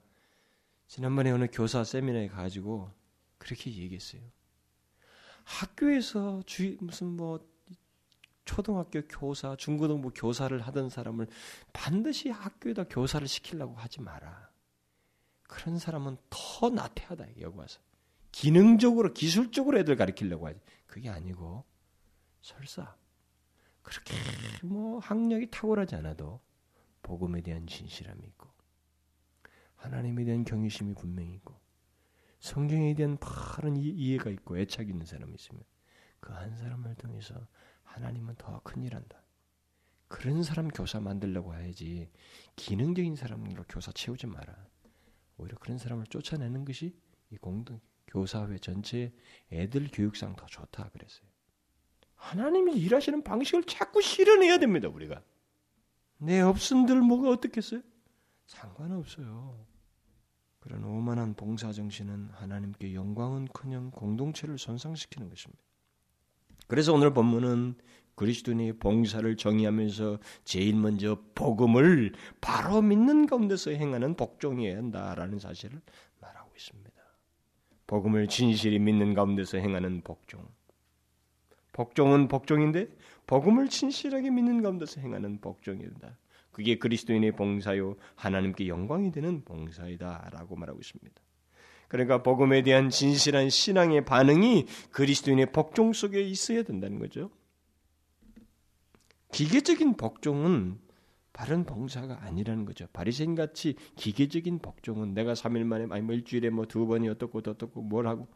지난번에 어느 교사 세미나에 가지고 그렇게 얘기했어요. 학교에서 주 무슨 뭐 초등학교 교사, 중고등부 교사를 하던 사람을 반드시 학교에다 교사를 시키려고 하지 마라. 그런 사람은 더 나태하다 여기 와서 기능적으로 기술적으로 애들 가르치려고 하지. 그게 아니고 설사 그렇게 뭐 학력이 탁월하지 않아도 복음에 대한 진실함이 있고 하나님에 대한 경외심이 분명히 있고 성경에 대한 바른 이해가 있고 애착이 있는 사람이 있으면 그 한 사람을 통해서 하나님은 더 큰일 한다. 그런 사람 교사 만들려고 해야지 기능적인 사람으로 교사 채우지 마라. 오히려 그런 사람을 쫓아내는 것이 이 공동 교사회 전체 애들 교육상 더 좋다 그랬어요. 하나님이 일하시는 방식을 자꾸 실현해야 됩니다, 우리가. 내 없은들 뭐가 어떻겠어요? 상관없어요. 그런 오만한 봉사 정신은 하나님께 영광은커녕 공동체를 손상시키는 것입니다. 그래서 오늘 본문은 그리스도인의 봉사를 정의하면서 제일 먼저 복음을 바로 믿는 가운데서 행하는 복종이어야 한다라는 사실을 말하고 있습니다. 복음을 진실히 믿는 가운데서 행하는 복종. 복종은 복종인데 복음을 진실하게 믿는 가운데서 행하는 복종이다. 그게 그리스도인의 봉사요 하나님께 영광이 되는 봉사이다라고 말하고 있습니다. 그러니까 복음에 대한 진실한 신앙의 반응이 그리스도인의 복종 속에 있어야 된다는 거죠. 기계적인 복종은 바른 봉사가 아니라는 거죠. 바리새인 같이 기계적인 복종은 내가 3일 만에 아니 뭐 일주일에 뭐 두 번이 어떻고 어떻고 뭘 하고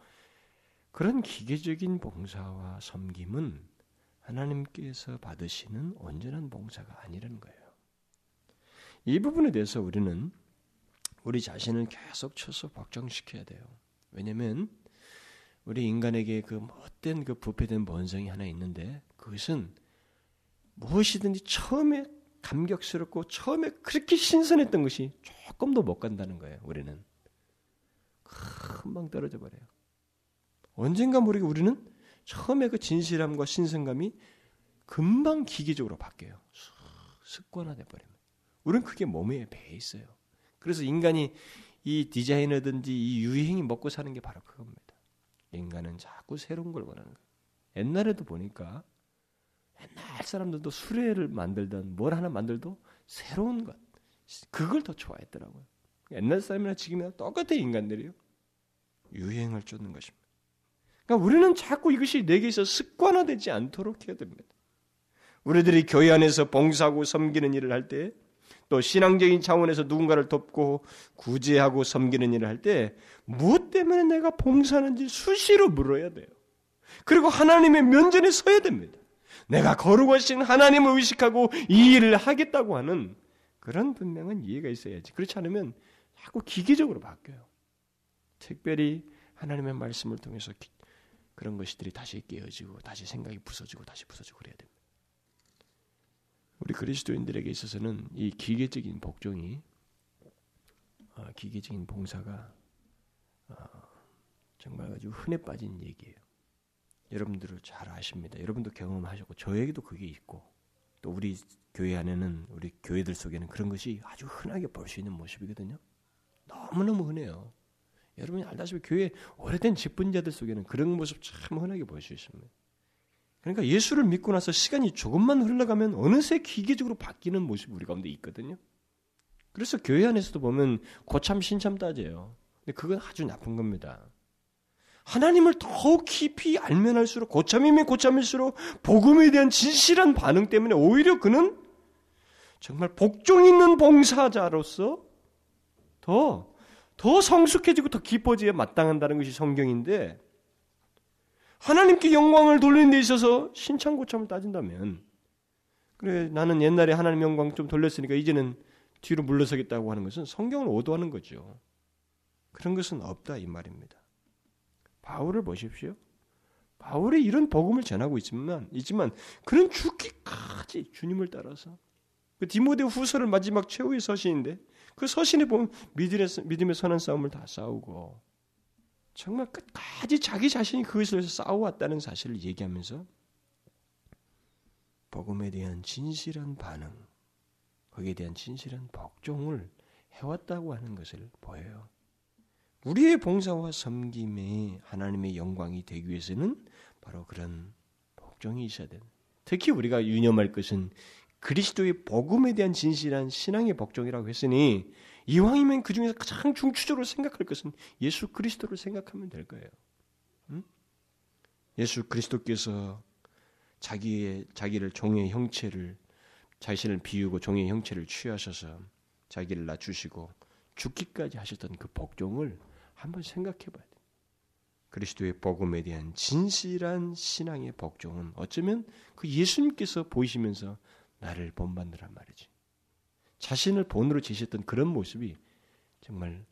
그런 기계적인 봉사와 섬김은 하나님께서 받으시는 온전한 봉사가 아니라는 거예요. 이 부분에 대해서 우리는 우리 자신을 계속 쳐서 걱정시켜야 돼요. 왜냐하면 우리 인간에게 그 못된 그 부패된 본성이 하나 있는데 그것은 무엇이든지 처음에 감격스럽고 처음에 그렇게 신선했던 것이 조금 더못 간다는 거예요. 우리는 금방 떨어져 버려요. 언젠가 모르게 우리는 처음에 그 진실함과 신선감이 금방 기계적으로 바뀌어요. 습관화돼 버립니다. 우리는 그게 몸에 배 있어요. 그래서 인간이 이 디자이너든지 이 유행이 먹고 사는 게 바로 그겁니다. 인간은 자꾸 새로운 걸 원하는 거예요. 옛날에도 보니까 옛날 사람들도 수레를 만들던 뭘 하나 만들도 새로운 것 그걸 더 좋아했더라고요. 옛날 사람이나 지금이나 똑같은 인간들이요. 유행을 쫓는 것입니다. 그러니까 우리는 자꾸 이것이 내게서 습관화되지 않도록 해야 됩니다. 우리들이 교회 안에서 봉사하고 섬기는 일을 할 때, 또 신앙적인 차원에서 누군가를 돕고 구제하고 섬기는 일을 할 때, 무엇 때문에 내가 봉사하는지 수시로 물어야 돼요. 그리고 하나님의 면전에 서야 됩니다. 내가 거룩하신 하나님을 의식하고 이 일을 하겠다고 하는 그런 분명한 이해가 있어야지. 그렇지 않으면 자꾸 기계적으로 바뀌어요. 특별히 하나님의 말씀을 통해서 기, 그런 것들이 다시 깨어지고 다시 생각이 부서지고 다시 부서지고 그래야 됩니다. 우리 그리스도인들에게 있어서는 이 기계적인 복종이 어, 기계적인 봉사가 어, 정말 아주 흔해 빠진 얘기예요. 여러분들을 잘 아십니다. 여러분도 경험하셨고 저에게도 그게 있고 또 우리 교회 안에는 우리 교회들 속에는 그런 것이 아주 흔하게 볼 수 있는 모습이거든요. 너무너무 흔해요. 여러분이 알다시피 교회 오래된 직분자들 속에는 그런 모습 참 흔하게 볼 수 있습니다. 그러니까 예수를 믿고 나서 시간이 조금만 흘러가면 어느새 기계적으로 바뀌는 모습이 우리 가운데 있거든요. 그래서 교회 안에서도 보면 고참 신참 따져요. 근데 그건 아주 나쁜 겁니다. 하나님을 더욱 깊이 알면 할수록 고참이면 고참일수록 복음에 대한 진실한 반응 때문에 오히려 그는 정말 복종 있는 봉사자로서 더, 더 성숙해지고 더 깊어지에 마땅한다는 것이 성경인데 하나님께 영광을 돌리는 데 있어서 신창고참을 따진다면 그래 나는 옛날에 하나님 영광 좀 돌렸으니까 이제는 뒤로 물러서겠다고 하는 것은 성경을 오도하는 거죠. 그런 것은 없다 이 말입니다. 바울을 보십시오. 바울이 이런 복음을 전하고 있지만, 있지만 그는 죽기까지 주님을 따라서 그 디모데 후서를 마지막 최후의 서신인데 그 서신에 보면 믿음의 선한 싸움을 다 싸우고 정말 끝까지 자기 자신이 그것을 위해서 싸워왔다는 사실을 얘기하면서 복음에 대한 진실한 반응, 거기에 대한 진실한 복종을 해왔다고 하는 것을 보여요. 우리의 봉사와 섬김에 하나님의 영광이 되기 위해서는 바로 그런 복종이 있어야 된다. 특히 우리가 유념할 것은 그리스도의 복음에 대한 진실한 신앙의 복종이라고 했으니 이왕이면 그 중에서 가장 중추적으로 생각할 것은 예수 그리스도를 생각하면 될 거예요. 응? 예수 그리스도께서 자기의 자기를 종의 형체를 자신을 비우고 종의 형체를 취하셔서 자기를 낮추시고 죽기까지 하셨던 그 복종을 한번 생각해 봐야 돼요. 그리스도의 복음에 대한 진실한 신앙의 복종은 어쩌면 그 예수님께서 보이시면서 나를 본받느란 말이지. 자신을 본으로 지셨던 그런 모습이 정말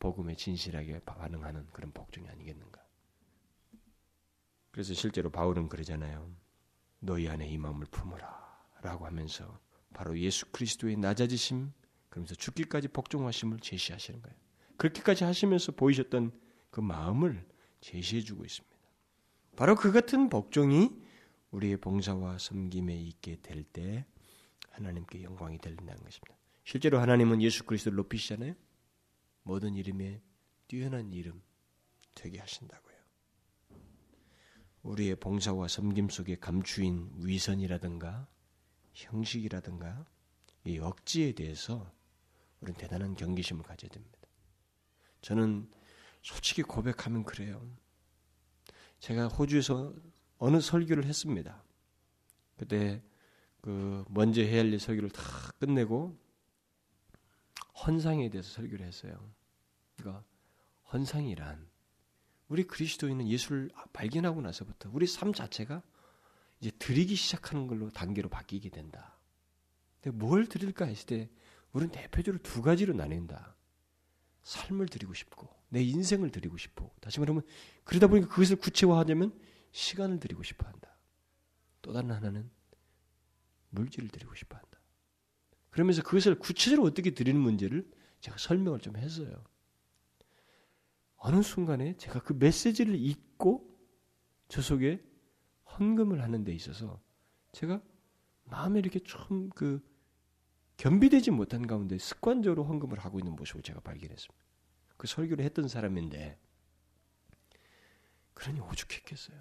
복음에 진실하게 반응하는 그런 복종이 아니겠는가. 그래서 실제로 바울은 그러잖아요. 너희 안에 이 마음을 품어라. 라고 하면서 바로 예수 그리스도의 낮아지심, 그러면서 죽기까지 복종하심을 제시하시는 거예요. 그렇게까지 하시면서 보이셨던 그 마음을 제시해 주고 있습니다. 바로 그 같은 복종이 우리의 봉사와 섬김에 있게 될 때 하나님께 영광이 된다는 것입니다. 실제로 하나님은 예수 그리스도를 높이시잖아요. 모든 이름에 뛰어난 이름 되게 하신다고요. 우리의 봉사와 섬김 속에 감추인 위선이라든가 형식이라든가 이 억지에 대해서 우리는 대단한 경계심을 가져야 됩니다. 저는 솔직히 고백하면 그래요. 제가 호주에서 어느 설교를 했습니다. 그때 그 먼저 해야 할 설교를 다 끝내고 헌상에 대해서 설교를 했어요. 그러니까 헌상이란 우리 그리스도인은 예수를 발견하고 나서부터 우리 삶 자체가 이제 드리기 시작하는 걸로 단계로 바뀌게 된다. 근데 뭘 드릴까 했을 때 우리는 대표적으로 두 가지로 나뉜다. 삶을 드리고 싶고 내 인생을 드리고 싶고 다시 말하면 그러다 보니까 그것을 구체화하자면 시간을 드리고 싶어 한다. 또 다른 하나는 물질을 드리고 싶어 한다. 그러면서 그것을 구체적으로 어떻게 드리는 문제를 제가 설명을 좀 했어요. 어느 순간에 제가 그 메시지를 읽고 저 속에 헌금을 하는 데 있어서 제가 마음에 이렇게 좀 그 겸비되지 못한 가운데 습관적으로 헌금을 하고 있는 모습을 제가 발견했습니다. 그 설교를 했던 사람인데 그러니 오죽했겠어요.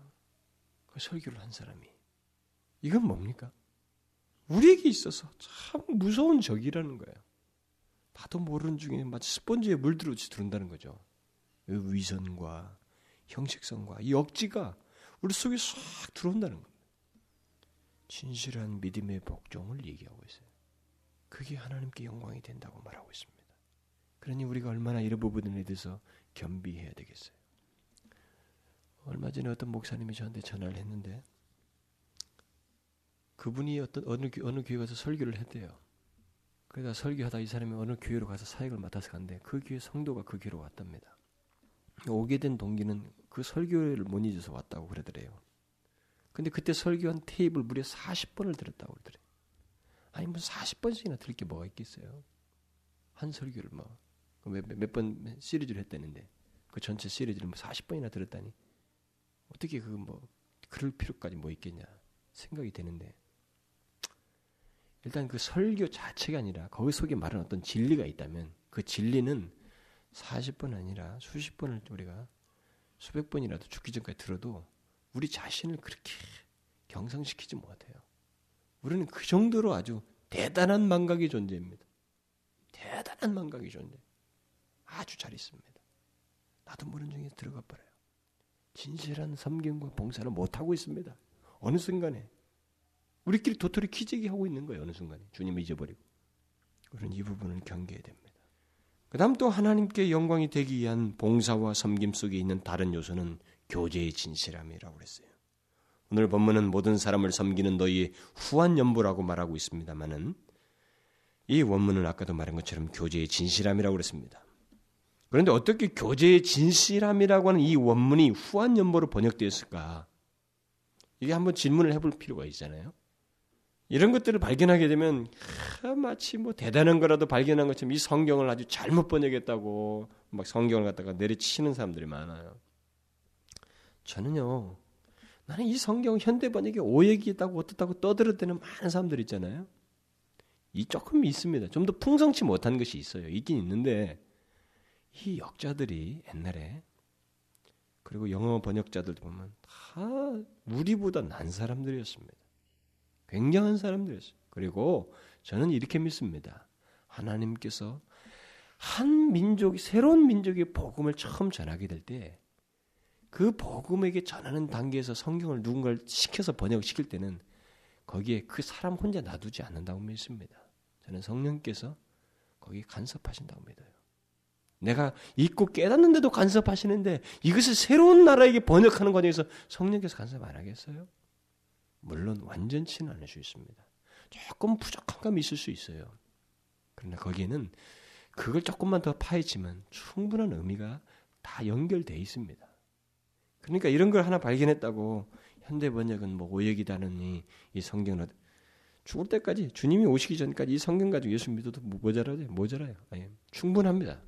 그 설교를 한 사람이 이건 뭡니까? 우리에게 있어서 참 무서운 적이라는 거예요. 나도 모르는 중에 마치 스펀지에 물들어지 들은다는 거죠. 위선과 형식성과 이 억지가 우리 속에 싹 들어온다는 겁니다. 진실한 믿음의 복종을 얘기하고 있어요. 그게 하나님께 영광이 된다고 말하고 있습니다. 그러니 우리가 얼마나 이런 부분에 대해서 겸비해야 되겠어요. 얼마 전에 어떤 목사님이 저한테 전화를 했는데 그분이 어떤 어느 어느 교회 가서 설교를 했대요. 그러다 설교하다 이 사람이 어느 교회로 가서 사역을 맡아서 간대. 그 교회 성도가 그 교회로 왔답니다. 오게 된 동기는 그 설교를 못 잊어서 왔다고 그러더래요. 근데 그때 설교한 테이블 무려 40번을 들었다고 그러더래요. 아니 무슨 40번씩이나 들을 게 뭐가 있겠어요. 한 설교를 뭐 몇번 몇 시리즈를 했다는데 그 전체 시리즈를 뭐 40번이나 들었다니 어떻게 그 뭐 그럴 필요까지 뭐 있겠냐 생각이 되는데 일단 그 설교 자체가 아니라 거기 속에 말하는 어떤 진리가 있다면 그 진리는 40번 아니라 수십 번을 우리가 수백 번이라도 죽기 전까지 들어도 우리 자신을 그렇게 경상시키지 못해요. 우리는 그 정도로 아주 대단한 망각의 존재입니다. 대단한 망각의 존재. 아주 잘 있습니다. 나도 모르는 중에 들어가 버려요. 진실한 섬김과 봉사를 못하고 있습니다. 어느 순간에. 우리끼리 도토리 키재기 하고 있는 거예요. 어느 순간에. 주님을 잊어버리고. 우리는 이 부분을 경계해야 됩니다. 그 다음 또 하나님께 영광이 되기 위한 봉사와 섬김 속에 있는 다른 요소는 교제의 진실함이라고 그랬어요. 오늘 본문은 모든 사람을 섬기는 너희의 후한 연보라고 말하고 있습니다만은 이 원문은 아까도 말한 것처럼 교제의 진실함이라고 그랬습니다. 그런데 어떻게 교제의 진실함이라고 하는 이 원문이 후한 연보로 번역되었을까? 이게 한번 질문을 해볼 필요가 있잖아요. 이런 것들을 발견하게 되면 하, 마치 뭐 대단한 거라도 발견한 것처럼 이 성경을 아주 잘못 번역했다고 막 성경을 갖다가 내리치는 사람들이 많아요. 저는요, 나는 이 성경 현대 번역에 오역이 있다고 어떻다고 떠들을 때는 많은 사람들 있잖아요. 이 조금 있습니다. 좀 더 풍성치 못한 것이 있어요. 있긴 있는데 이 역자들이 옛날에 그리고 영어 번역자들도 보면 다 우리보다 난 사람들이었습니다. 굉장한 사람들이었어요. 그리고 저는 이렇게 믿습니다. 하나님께서 한 민족이 새로운 민족의 복음을 처음 전하게 될 때 그 복음에게 전하는 단계에서 성경을 누군가를 시켜서 번역시킬 때는 거기에 그 사람 혼자 놔두지 않는다고 믿습니다. 저는 성령께서 거기에 간섭하신다고 믿어요. 내가 읽고 깨닫는데도 간섭하시는데 이것을 새로운 나라에게 번역하는 과정에서 성령께서 간섭 안 하겠어요? 물론 완전치는 않을 수 있습니다. 조금 부족한 감이 있을 수 있어요. 그러나 거기에는 그걸 조금만 더 파헤치면 충분한 의미가 다 연결돼 있습니다. 그러니까 이런 걸 하나 발견했다고 현대 번역은 뭐 오역이다느니 이 성경은 죽을 때까지 주님이 오시기 전까지 이 성경 가지고 예수 믿어도 모자라요. 모자라요. 아니, 충분합니다.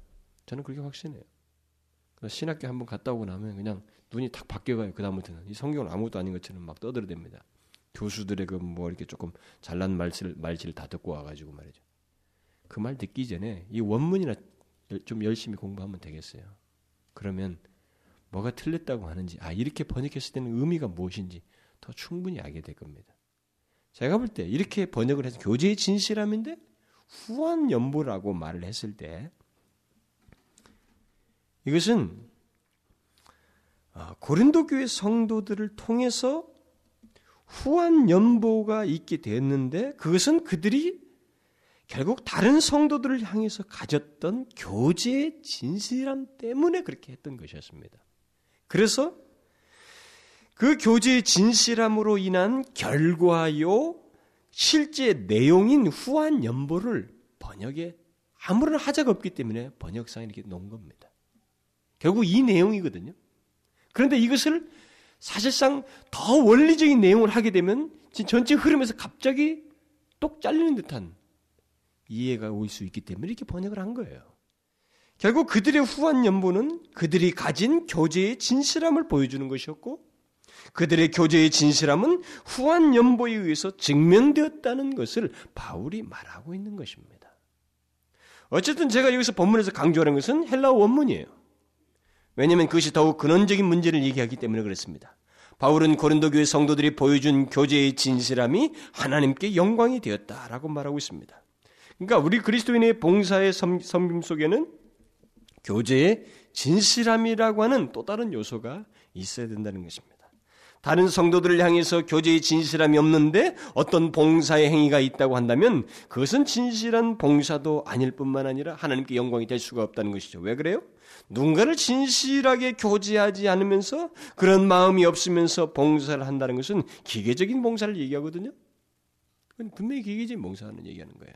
저는 그렇게 확신해요. 신학교 한번 갔다 오고 나면 그냥 눈이 탁 바뀌어가요. 그 다음부터는 이 성경은 아무것도 아닌 것처럼 막 떠들어댑니다. 교수들의 그 뭐 이렇게 조금 잘난 말실 말실을 다 듣고 와가지고 말이죠. 그 말 듣기 전에 이 원문이나 좀 열심히 공부하면 되겠어요. 그러면 뭐가 틀렸다고 하는지, 아 이렇게 번역했을 때는 의미가 무엇인지 더 충분히 알게 될 겁니다. 제가 볼 때 이렇게 번역을 해서 교제의 진실함인데 후한 연보라고 말을 했을 때 이것은 아, 고린도 교회 성도들을 통해서 후한 연보가 있게 됐는데 그것은 그들이 결국 다른 성도들을 향해서 가졌던 교제의 진실함 때문에 그렇게 했던 것이었습니다. 그래서 그 교제의 진실함으로 인한 결과요, 실제 내용인 후한 연보를 번역에 아무런 하자가 없기 때문에 번역상에 이렇게 놓은 겁니다. 결국 이 내용이거든요. 그런데 이것을 사실상 더 원리적인 내용을 하게 되면 전체 흐름에서 갑자기 똑 잘리는 듯한 이해가 올 수 있기 때문에 이렇게 번역을 한 거예요. 결국 그들의 후한 연보는 그들이 가진 교제의 진실함을 보여주는 것이었고 그들의 교제의 진실함은 후한 연보에 의해서 증명되었다는 것을 바울이 말하고 있는 것입니다. 어쨌든 제가 여기서 본문에서 강조하는 것은 헬라어 원문이에요. 왜냐하면 그것이 더욱 근원적인 문제를 얘기하기 때문에 그렇습니다. 바울은 고린도 교회 성도들이 보여준 교제의 진실함이 하나님께 영광이 되었다라고 말하고 있습니다. 그러니까 우리 그리스도인의 봉사의 섬김 속에는 교제의 진실함이라고 하는 또 다른 요소가 있어야 된다는 것입니다. 다른 성도들을 향해서 교제의 진실함이 없는데 어떤 봉사의 행위가 있다고 한다면 그것은 진실한 봉사도 아닐 뿐만 아니라 하나님께 영광이 될 수가 없다는 것이죠. 왜 그래요? 누군가를 진실하게 교제하지 않으면서 그런 마음이 없으면서 봉사를 한다는 것은 기계적인 봉사를 얘기하거든요. 분명히 기계적인 봉사하는 얘기하는 거예요.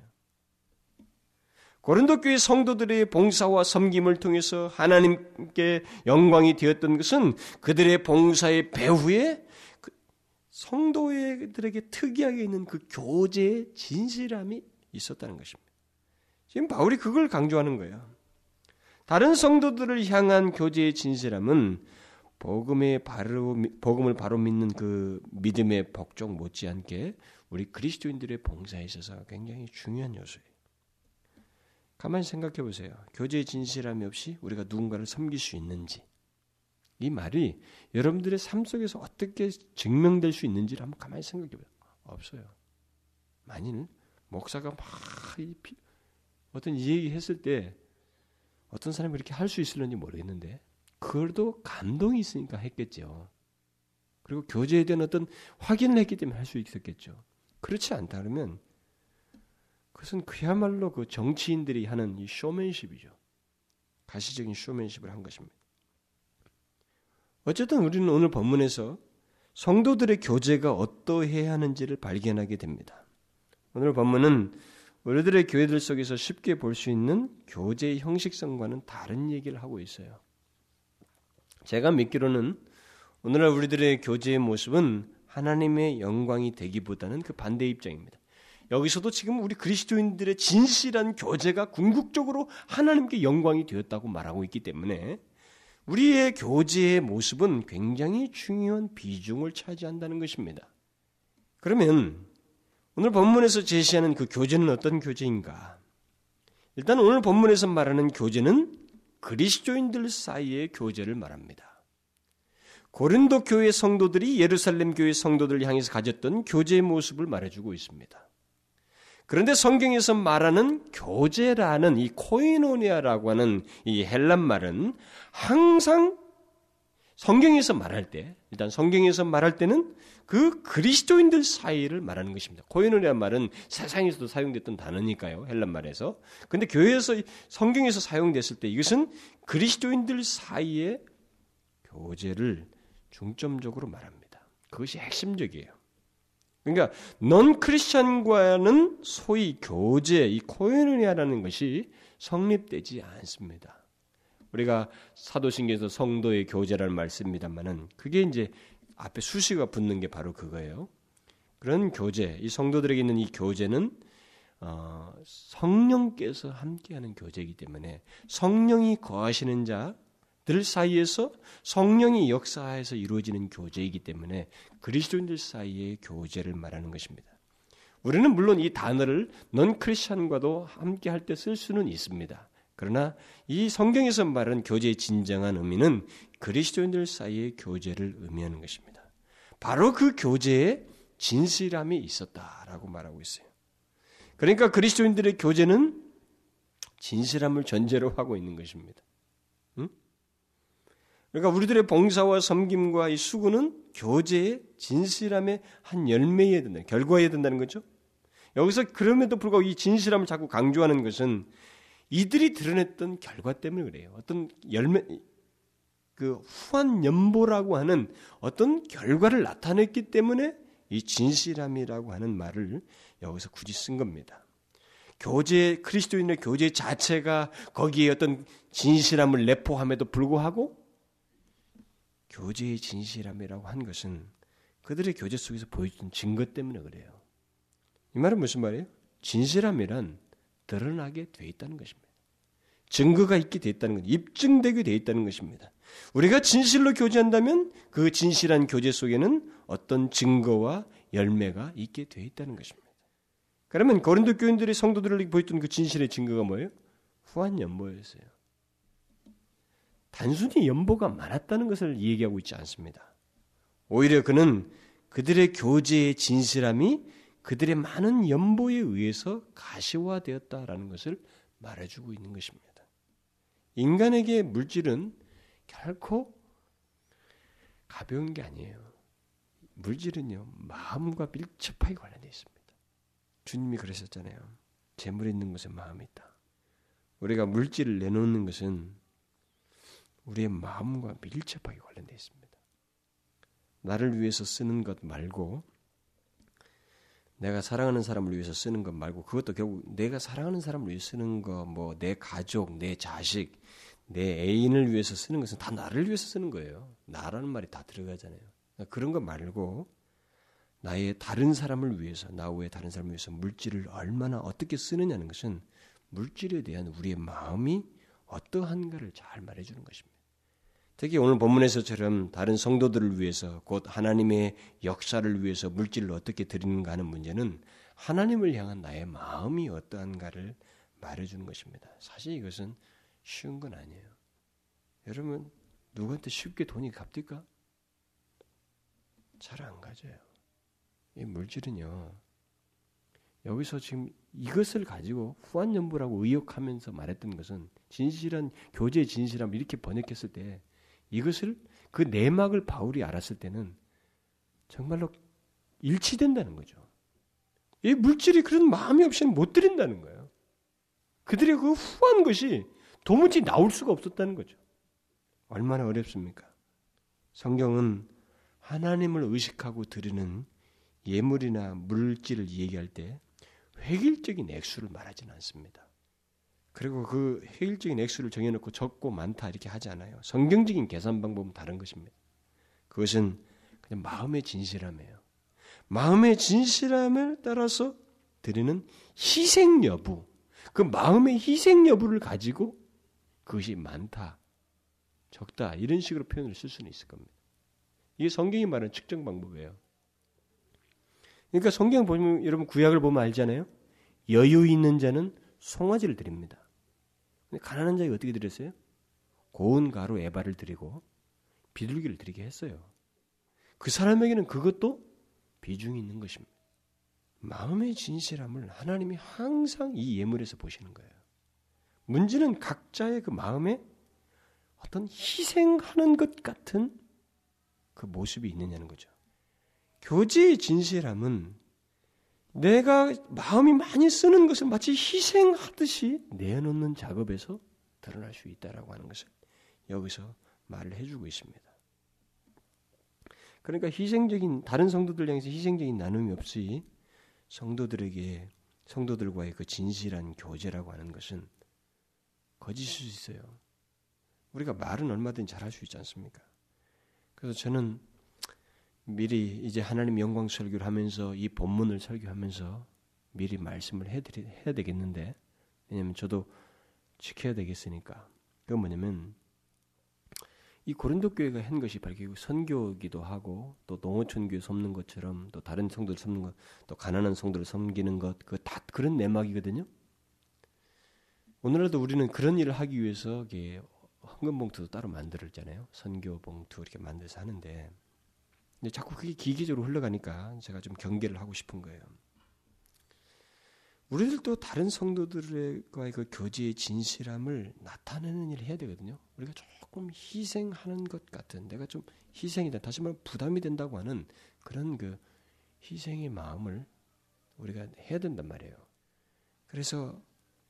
고린도 교회 성도들의 봉사와 섬김을 통해서 하나님께 영광이 되었던 것은 그들의 봉사의 배후에 그 성도들에게 특이하게 있는 그 교제의 진실함이 있었다는 것입니다. 지금 바울이 그걸 강조하는 거예요. 다른 성도들을 향한 교제의 진실함은 복음의 바로 복음을 바로 믿는 그 믿음의 복종 못지않게 우리 그리스도인들의 봉사에 있어서 굉장히 중요한 요소예요. 가만히 생각해 보세요. 교제의 진실함이 없이 우리가 누군가를 섬길 수 있는지. 이 말이 여러분들의 삶 속에서 어떻게 증명될 수 있는지를 한번 가만히 생각해 보세요. 없어요. 만일 목사가 막 어떤 얘기 했을 때 어떤 사람이 그렇게 할 수 있을는지 모르겠는데 그걸도 감동이 있으니까 했겠죠. 그리고 교제에 대한 어떤 확인을 했기 때문에 할 수 있었겠죠. 그렇지 않다 그러면 그것은 그야말로 그 정치인들이 하는 이 쇼맨십이죠. 가시적인 쇼맨십을 한 것입니다. 어쨌든 우리는 오늘 본문에서 성도들의 교제가 어떠해야 하는지를 발견하게 됩니다. 오늘 본문은 우리들의 교회들 속에서 쉽게 볼 수 있는 교제의 형식성과는 다른 얘기를 하고 있어요. 제가 믿기로는 오늘날 우리들의 교제의 모습은 하나님의 영광이 되기보다는 그 반대 입장입니다. 여기서도 지금 우리 그리스도인들의 진실한 교제가 궁극적으로 하나님께 영광이 되었다고 말하고 있기 때문에 우리의 교제의 모습은 굉장히 중요한 비중을 차지한다는 것입니다. 그러면 오늘 본문에서 제시하는 그 교제는 어떤 교제인가? 일단 오늘 본문에서 말하는 교제는 그리스도인들 사이의 교제를 말합니다. 고린도 교회 성도들이 예루살렘 교회 성도들을 향해서 가졌던 교제의 모습을 말해주고 있습니다. 그런데 성경에서 말하는 교제라는 이 코이노니아라고 하는 이 헬란 말은 항상 성경에서 말할 때, 일단 성경에서 말할 때는 그 그리스도인들 사이를 말하는 것입니다. 코이노니아 말은 세상에서도 사용됐던 단어니까요. 헬란 말에서. 근데 교회에서 성경에서 사용됐을 때 이것은 그리스도인들 사이의 교제를 중점적으로 말합니다. 그것이 핵심적이에요. 그러니까 넌 크리스천과는 소위 교제, 이 코에르니아라는 것이 성립되지 않습니다. 우리가 사도신경에서 성도의 교제라는 말씀입니다만은 그게 이제 앞에 수식어가 붙는 게 바로 그거예요. 그런 교제, 이 성도들에게 있는 이 교제는 어, 성령께서 함께하는 교제이기 때문에 성령이 거하시는 자들 사이에서 성령이 역사해서 이루어지는 교제이기 때문에 그리스도인들 사이의 교제를 말하는 것입니다. 우리는 물론 이 단어를 넌 크리스천과도 함께 할 때 쓸 수는 있습니다. 그러나 이 성경에서 말하는 교제의 진정한 의미는 그리스도인들 사이의 교제를 의미하는 것입니다. 바로 그 교제에 진실함이 있었다라고 말하고 있어요. 그러니까 그리스도인들의 교제는 진실함을 전제로 하고 있는 것입니다. 응? 그러니까 우리들의 봉사와 섬김과 이 수고는 교제의 진실함의 한 열매에 된다, 결과에 된다는 거죠. 여기서 그럼에도 불구하고 이 진실함을 자꾸 강조하는 것은 이들이 드러냈던 결과 때문에 그래요. 어떤 열매, 그 후한 연보라고 하는 어떤 결과를 나타냈기 때문에 이 진실함이라고 하는 말을 여기서 굳이 쓴 겁니다. 교제 그리스도인의 교제 자체가 거기에 어떤 진실함을 내포함에도 불구하고 교제의 진실함이라고 한 것은 그들의 교제 속에서 보여준 증거 때문에 그래요. 이 말은 무슨 말이에요? 진실함이란 드러나게 돼 있다는 것입니다. 증거가 있게 돼 있다는 것, 입증되게 돼 있다는 것입니다. 우리가 진실로 교제한다면 그 진실한 교제 속에는 어떤 증거와 열매가 있게 돼 있다는 것입니다. 그러면 고린도 교인들이 성도들을 보였던 그 진실의 증거가 뭐예요? 후한 연보였어요. 단순히 연보가 많았다는 것을 얘기하고 있지 않습니다. 오히려 그는 그들의 교제의 진실함이 그들의 많은 연보에 의해서 가시화되었다라는 것을 말해주고 있는 것입니다. 인간에게 물질은 결코 가벼운 게 아니에요. 물질은요, 마음과 밀접하게 관련되어 있습니다. 주님이 그러셨잖아요. 재물 있는 곳에 마음이 있다. 우리가 물질을 내놓는 것은 우리의 마음과 밀접하게 관련되어 있습니다. 나를 위해서 쓰는 것 말고 내가 사랑하는 사람을 위해서 쓰는 것 말고 그것도 결국 내가 사랑하는 사람을 위해 쓰는 거, 뭐 내 가족, 내 자식, 내 애인을 위해서 쓰는 것은 다 나를 위해서 쓰는 거예요. 나라는 말이 다 들어가잖아요. 그런 거 말고 나의 다른 사람을 위해서, 나 외에 다른 사람을 위해서 물질을 얼마나 어떻게 쓰느냐는 것은 물질에 대한 우리의 마음이 어떠한가를 잘 말해주는 것입니다. 특히 오늘 본문에서처럼 다른 성도들을 위해서 곧 하나님의 역사를 위해서 물질을 어떻게 드리는가 하는 문제는 하나님을 향한 나의 마음이 어떠한가를 말해주는 것입니다. 사실 이것은 쉬운 건 아니에요. 여러분 누구한테 쉽게 돈이 갚딜까? 잘 안 가져요. 이 물질은요. 여기서 지금 이것을 가지고 후한연부라고 의역하면서 말했던 것은 진실한 교제의 진실함 이렇게 번역했을 때 이것을 그 내막을 바울이 알았을 때는 정말로 일치된다는 거죠. 이 물질이 그런 마음이 없이는 못 드린다는 거예요. 그들의 그 후한 것이 도무지 나올 수가 없었다는 거죠. 얼마나 어렵습니까? 성경은 하나님을 의식하고 드리는 예물이나 물질을 얘기할 때 획일적인 액수를 말하지는 않습니다. 그리고 그 회일적인 액수를 정해놓고 적고 많다 이렇게 하지 않아요. 성경적인 계산 방법은 다른 것입니다. 그것은 그냥 마음의 진실함이에요. 마음의 진실함을 따라서 드리는 희생 여부, 그 마음의 희생 여부를 가지고 그것이 많다, 적다 이런 식으로 표현을 쓸 수는 있을 겁니다. 이게 성경이 말하는 측정 방법이에요. 그러니까 성경 보면 여러분 구약을 보면 알잖아요. 여유 있는 자는 송아지를 드립니다. 가난한 자에게 어떻게 드렸어요? 고운 가루 에바를 드리고 비둘기를 드리게 했어요. 그 사람에게는 그것도 비중이 있는 것입니다. 마음의 진실함을 하나님이 항상 이 예물에서 보시는 거예요. 문제는 각자의 그 마음에 어떤 희생하는 것 같은 그 모습이 있느냐는 거죠. 교제의 진실함은 내가 마음이 많이 쓰는 것을 마치 희생하듯이 내놓는 작업에서 드러날 수 있다라고 하는 것을 여기서 말을 해주고 있습니다. 그러니까 희생적인 다른 성도들 향해서 희생적인 나눔이 없이 성도들에게 성도들과의 그 진실한 교제라고 하는 것은 거짓일 수 있어요. 우리가 말은 얼마든지 잘할 수 있지 않습니까? 그래서 저는 미리 이제 하나님 영광 설교를 하면서 이 본문을 설교하면서 미리 말씀을 해드리, 해야 되겠는데 왜냐면 저도 지켜야 되겠으니까 그건 뭐냐면 이 고린도 교회가 한 것이 바로 선교기도 하고 또 농어촌 교회 섬는 것처럼 또 다른 성도를 섬는 것, 또 가난한 성도를 섬기는 것, 그 다 그런 내막이거든요. 오늘날도 우리는 그런 일을 하기 위해서 헌금 봉투도 따로 만들었잖아요. 선교 봉투 이렇게 만들어서 하는데 자꾸 그게 기계적으로 흘러가니까 제가 좀 경계를 하고 싶은 거예요. 우리들도 다른 성도들과의 그 교제의 진실함을 나타내는 일을 해야 되거든요. 우리가 조금 희생하는 것 같은 내가 좀 희생이다. 다시 말하면 부담이 된다고 하는 그런 그 희생의 마음을 우리가 해야 된단 말이에요. 그래서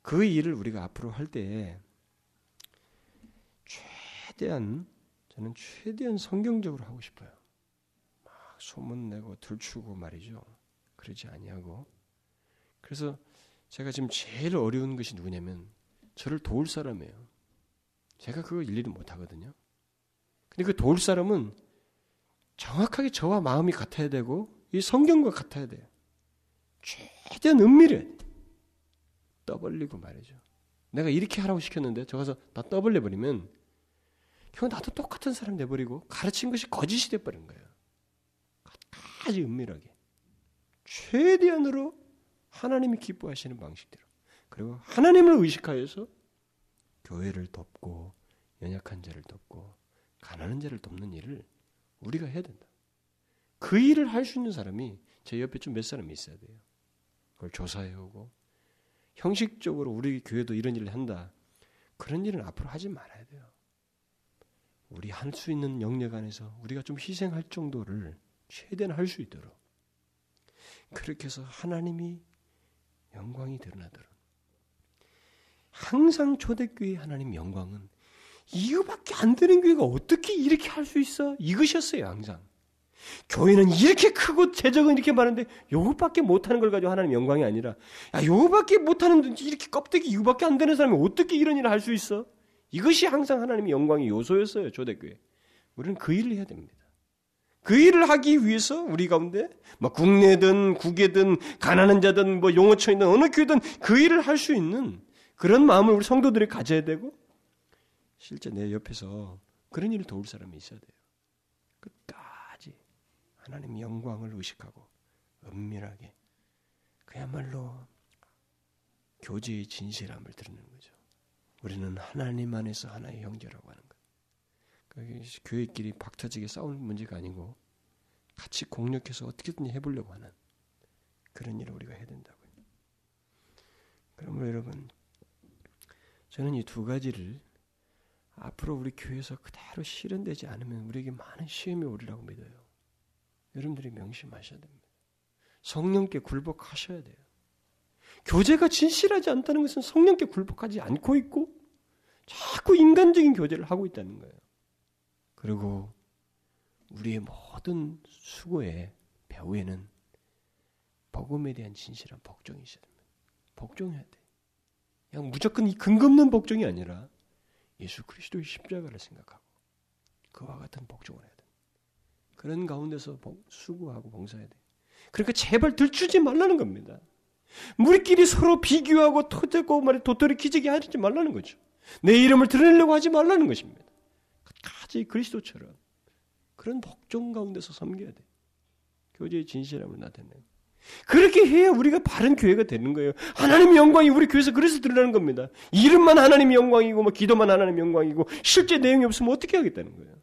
그 일을 우리가 앞으로 할때 최대한 저는 최대한 성경적으로 하고 싶어요. 막 소문 내고 들추고 말이죠. 그러지 아니하고 그래서 제가 지금 제일 어려운 것이 누구냐면 저를 도울 사람이에요. 제가 그거 일일이 못 하거든요. 근데 그 도울 사람은 정확하게 저와 마음이 같아야 되고 이 성경과 같아야 돼요. 최대한 은밀해. 떠벌리고 말이죠. 내가 이렇게 하라고 시켰는데 저 가서 다 떠벌려 버리면 그건 나도 똑같은 사람 돼버리고 가르친 것이 거짓이 돼버린 거예요. 아주 은밀하게. 최대한으로 하나님이 기뻐하시는 방식대로. 그리고 하나님을 의식하여서 교회를 돕고 연약한 자를 돕고 가난한 자를 돕는 일을 우리가 해야 된다. 그 일을 할 수 있는 사람이 제 옆에 좀 몇 사람이 있어야 돼요. 그걸 조사해 오고 형식적으로 우리 교회도 이런 일을 한다. 그런 일은 앞으로 하지 말아야 돼요. 우리 할 수 있는 영역 안에서 우리가 좀 희생할 정도를 최대한 할 수 있도록 그렇게 해서 하나님이 영광이 드러나도록 항상 초대교회 하나님 영광은 이거밖에 안 되는 교회가 어떻게 이렇게 할 수 있어? 이것이었어요 항상. 교회는 이렇게 크고 재정은 이렇게 많은데 요것밖에 못하는 걸 가지고 하나님 영광이 아니라 야 요것밖에 못하는 이렇게 껍데기 이거밖에 안 되는 사람이 어떻게 이런 일을 할 수 있어? 이것이 항상 하나님의 영광의 요소였어요 초대교회. 우리는 그 일을 해야 됩니다. 그 일을 하기 위해서 우리 가운데 뭐 국내든 국외든 가난한 자든 뭐 용어처이든 어느 교회든 그 일을 할 수 있는 그런 마음을 우리 성도들이 가져야 되고 실제 내 옆에서 그런 일을 도울 사람이 있어야 돼요. 끝까지 하나님 영광을 의식하고 은밀하게 그야말로 교제의 진실함을 드러내는 거죠. 우리는 하나님 안에서 하나의 형제라고 하는 교회끼리 박터지게 싸우는 문제가 아니고 같이 공력해서 어떻게든 해보려고 하는 그런 일을 우리가 해야 된다고요. 그러므로 여러분, 저는 이 두 가지를 앞으로 우리 교회에서 그대로 실현되지 않으면 우리에게 많은 시험이 오리라고 믿어요. 여러분들이 명심하셔야 됩니다. 성령께 굴복하셔야 돼요. 교제가 진실하지 않다는 것은 성령께 굴복하지 않고 있고 자꾸 인간적인 교제를 하고 있다는 거예요. 그리고 우리의 모든 수고의 배후에는 복음에 대한 진실한 복종이 있어야 됩니다. 복종해야 돼. 그냥 무조건 이 근거 없는 복종이 아니라 예수 그리스도의 십자가를 생각하고 그와 같은 복종을 해야 돼. 그런 가운데서 수고하고 봉사해야 돼. 그러니까 제발 들추지 말라는 겁니다. 우리끼리 서로 비교하고 토대고 말이 도토리 기지게 하지 말라는 거죠. 내 이름을 드러내려고 하지 말라는 것입니다. 끝까지 그리스도처럼 그런 복종 가운데서 섬겨야 돼. 교제의 진실함을 나타내는. 그렇게 해야 우리가 바른 교회가 되는 거예요. 하나님의 영광이 우리 교회에서 그래서 드러나는 겁니다. 이름만 하나님의 영광이고, 뭐 기도만 하나님의 영광이고, 실제 내용이 없으면 어떻게 하겠다는 거예요.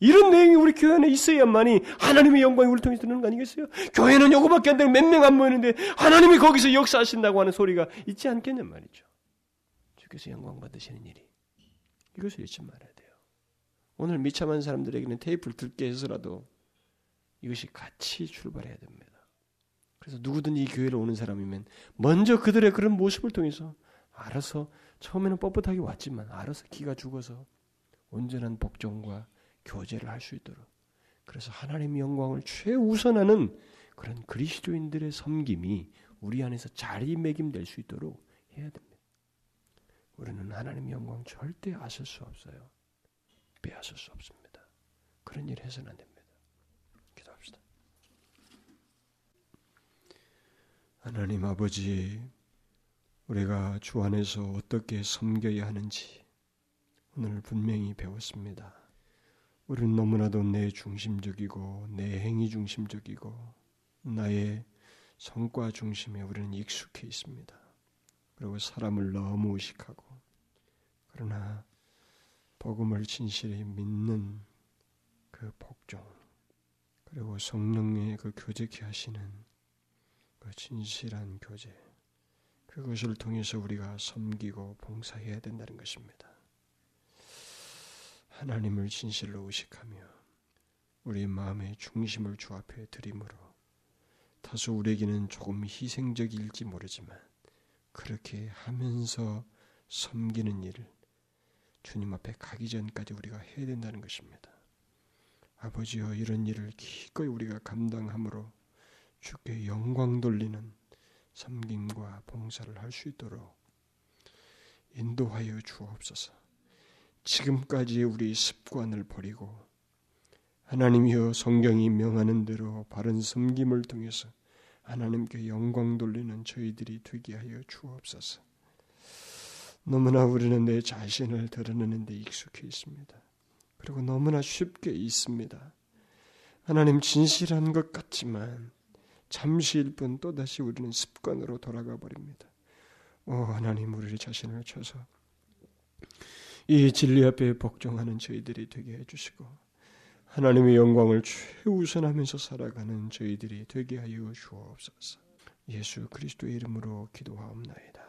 이런 내용이 우리 교회 안에 있어야만이 하나님의 영광이 우리 통해서 드러나는 거 아니겠어요? 교회는 요거밖에 안 되고 몇 명 안 모이는데 하나님이 거기서 역사하신다고 하는 소리가 있지 않겠냔 말이죠. 주께서 영광 받으시는 일이. 이것을 잊지 말아야 돼요. 오늘 미참한 사람들에게는 테이프를 듣게 해서라도 이것이 같이 출발해야 됩니다. 그래서 누구든 이 교회를 오는 사람이면 먼저 그들의 그런 모습을 통해서 알아서 처음에는 뻣뻣하게 왔지만 알아서 기가 죽어서 온전한 복종과 교제를 할 수 있도록 그래서 하나님의 영광을 최우선하는 그런 그리스도인들의 섬김이 우리 안에서 자리매김될 수 있도록 해야 됩니다. 우리는 하나님의 영광 절대 아실 수 없어요. 빼앗을 수 없습니다. 그런 일 해서는 안 됩니다. 기도합시다. 하나님 아버지, 우리가 주 안에서 어떻게 섬겨야 하는지 오늘 분명히 배웠습니다. 우리는 너무나도 내 중심적이고 내 행위 중심적이고 나의 성과 중심에 우리는 익숙해 있습니다. 그리고 사람을 너무 의식하고 그러나 복음을 진실히 믿는 그 복종 그리고 성령의 그 교제케 하시는 그 진실한 교제 그것을 통해서 우리가 섬기고 봉사해야 된다는 것입니다. 하나님을 진실로 의식하며 우리 마음의 중심을 주 앞에 드림으로 다소 우리에게는 조금 희생적일지 모르지만 그렇게 하면서 섬기는 일을 주님 앞에 가기 전까지 우리가 해야 된다는 것입니다. 아버지여 이런 일을 기꺼이 우리가 감당함으로 주께 영광 돌리는 섬김과 봉사를 할 수 있도록 인도하여 주옵소서. 지금까지의 우리 습관을 버리고 하나님이여 성경이 명하는 대로 바른 섬김을 통해서 하나님께 영광 돌리는 저희들이 되게 하여 주옵소서. 너무나 우리는 내 자신을 드러내는 데 익숙해 있습니다. 그리고 너무나 쉽게 있습니다. 하나님 진실한 것 같지만 잠시일 뿐 또다시 우리는 습관으로 돌아가 버립니다. 오 하나님 우리 자신을 쳐서 이 진리 앞에 복종하는 저희들이 되게 해주시고 하나님의 영광을 최우선하면서 살아가는 저희들이 되게 하여 주옵소서. 예수 그리스도의 이름으로 기도하옵나이다.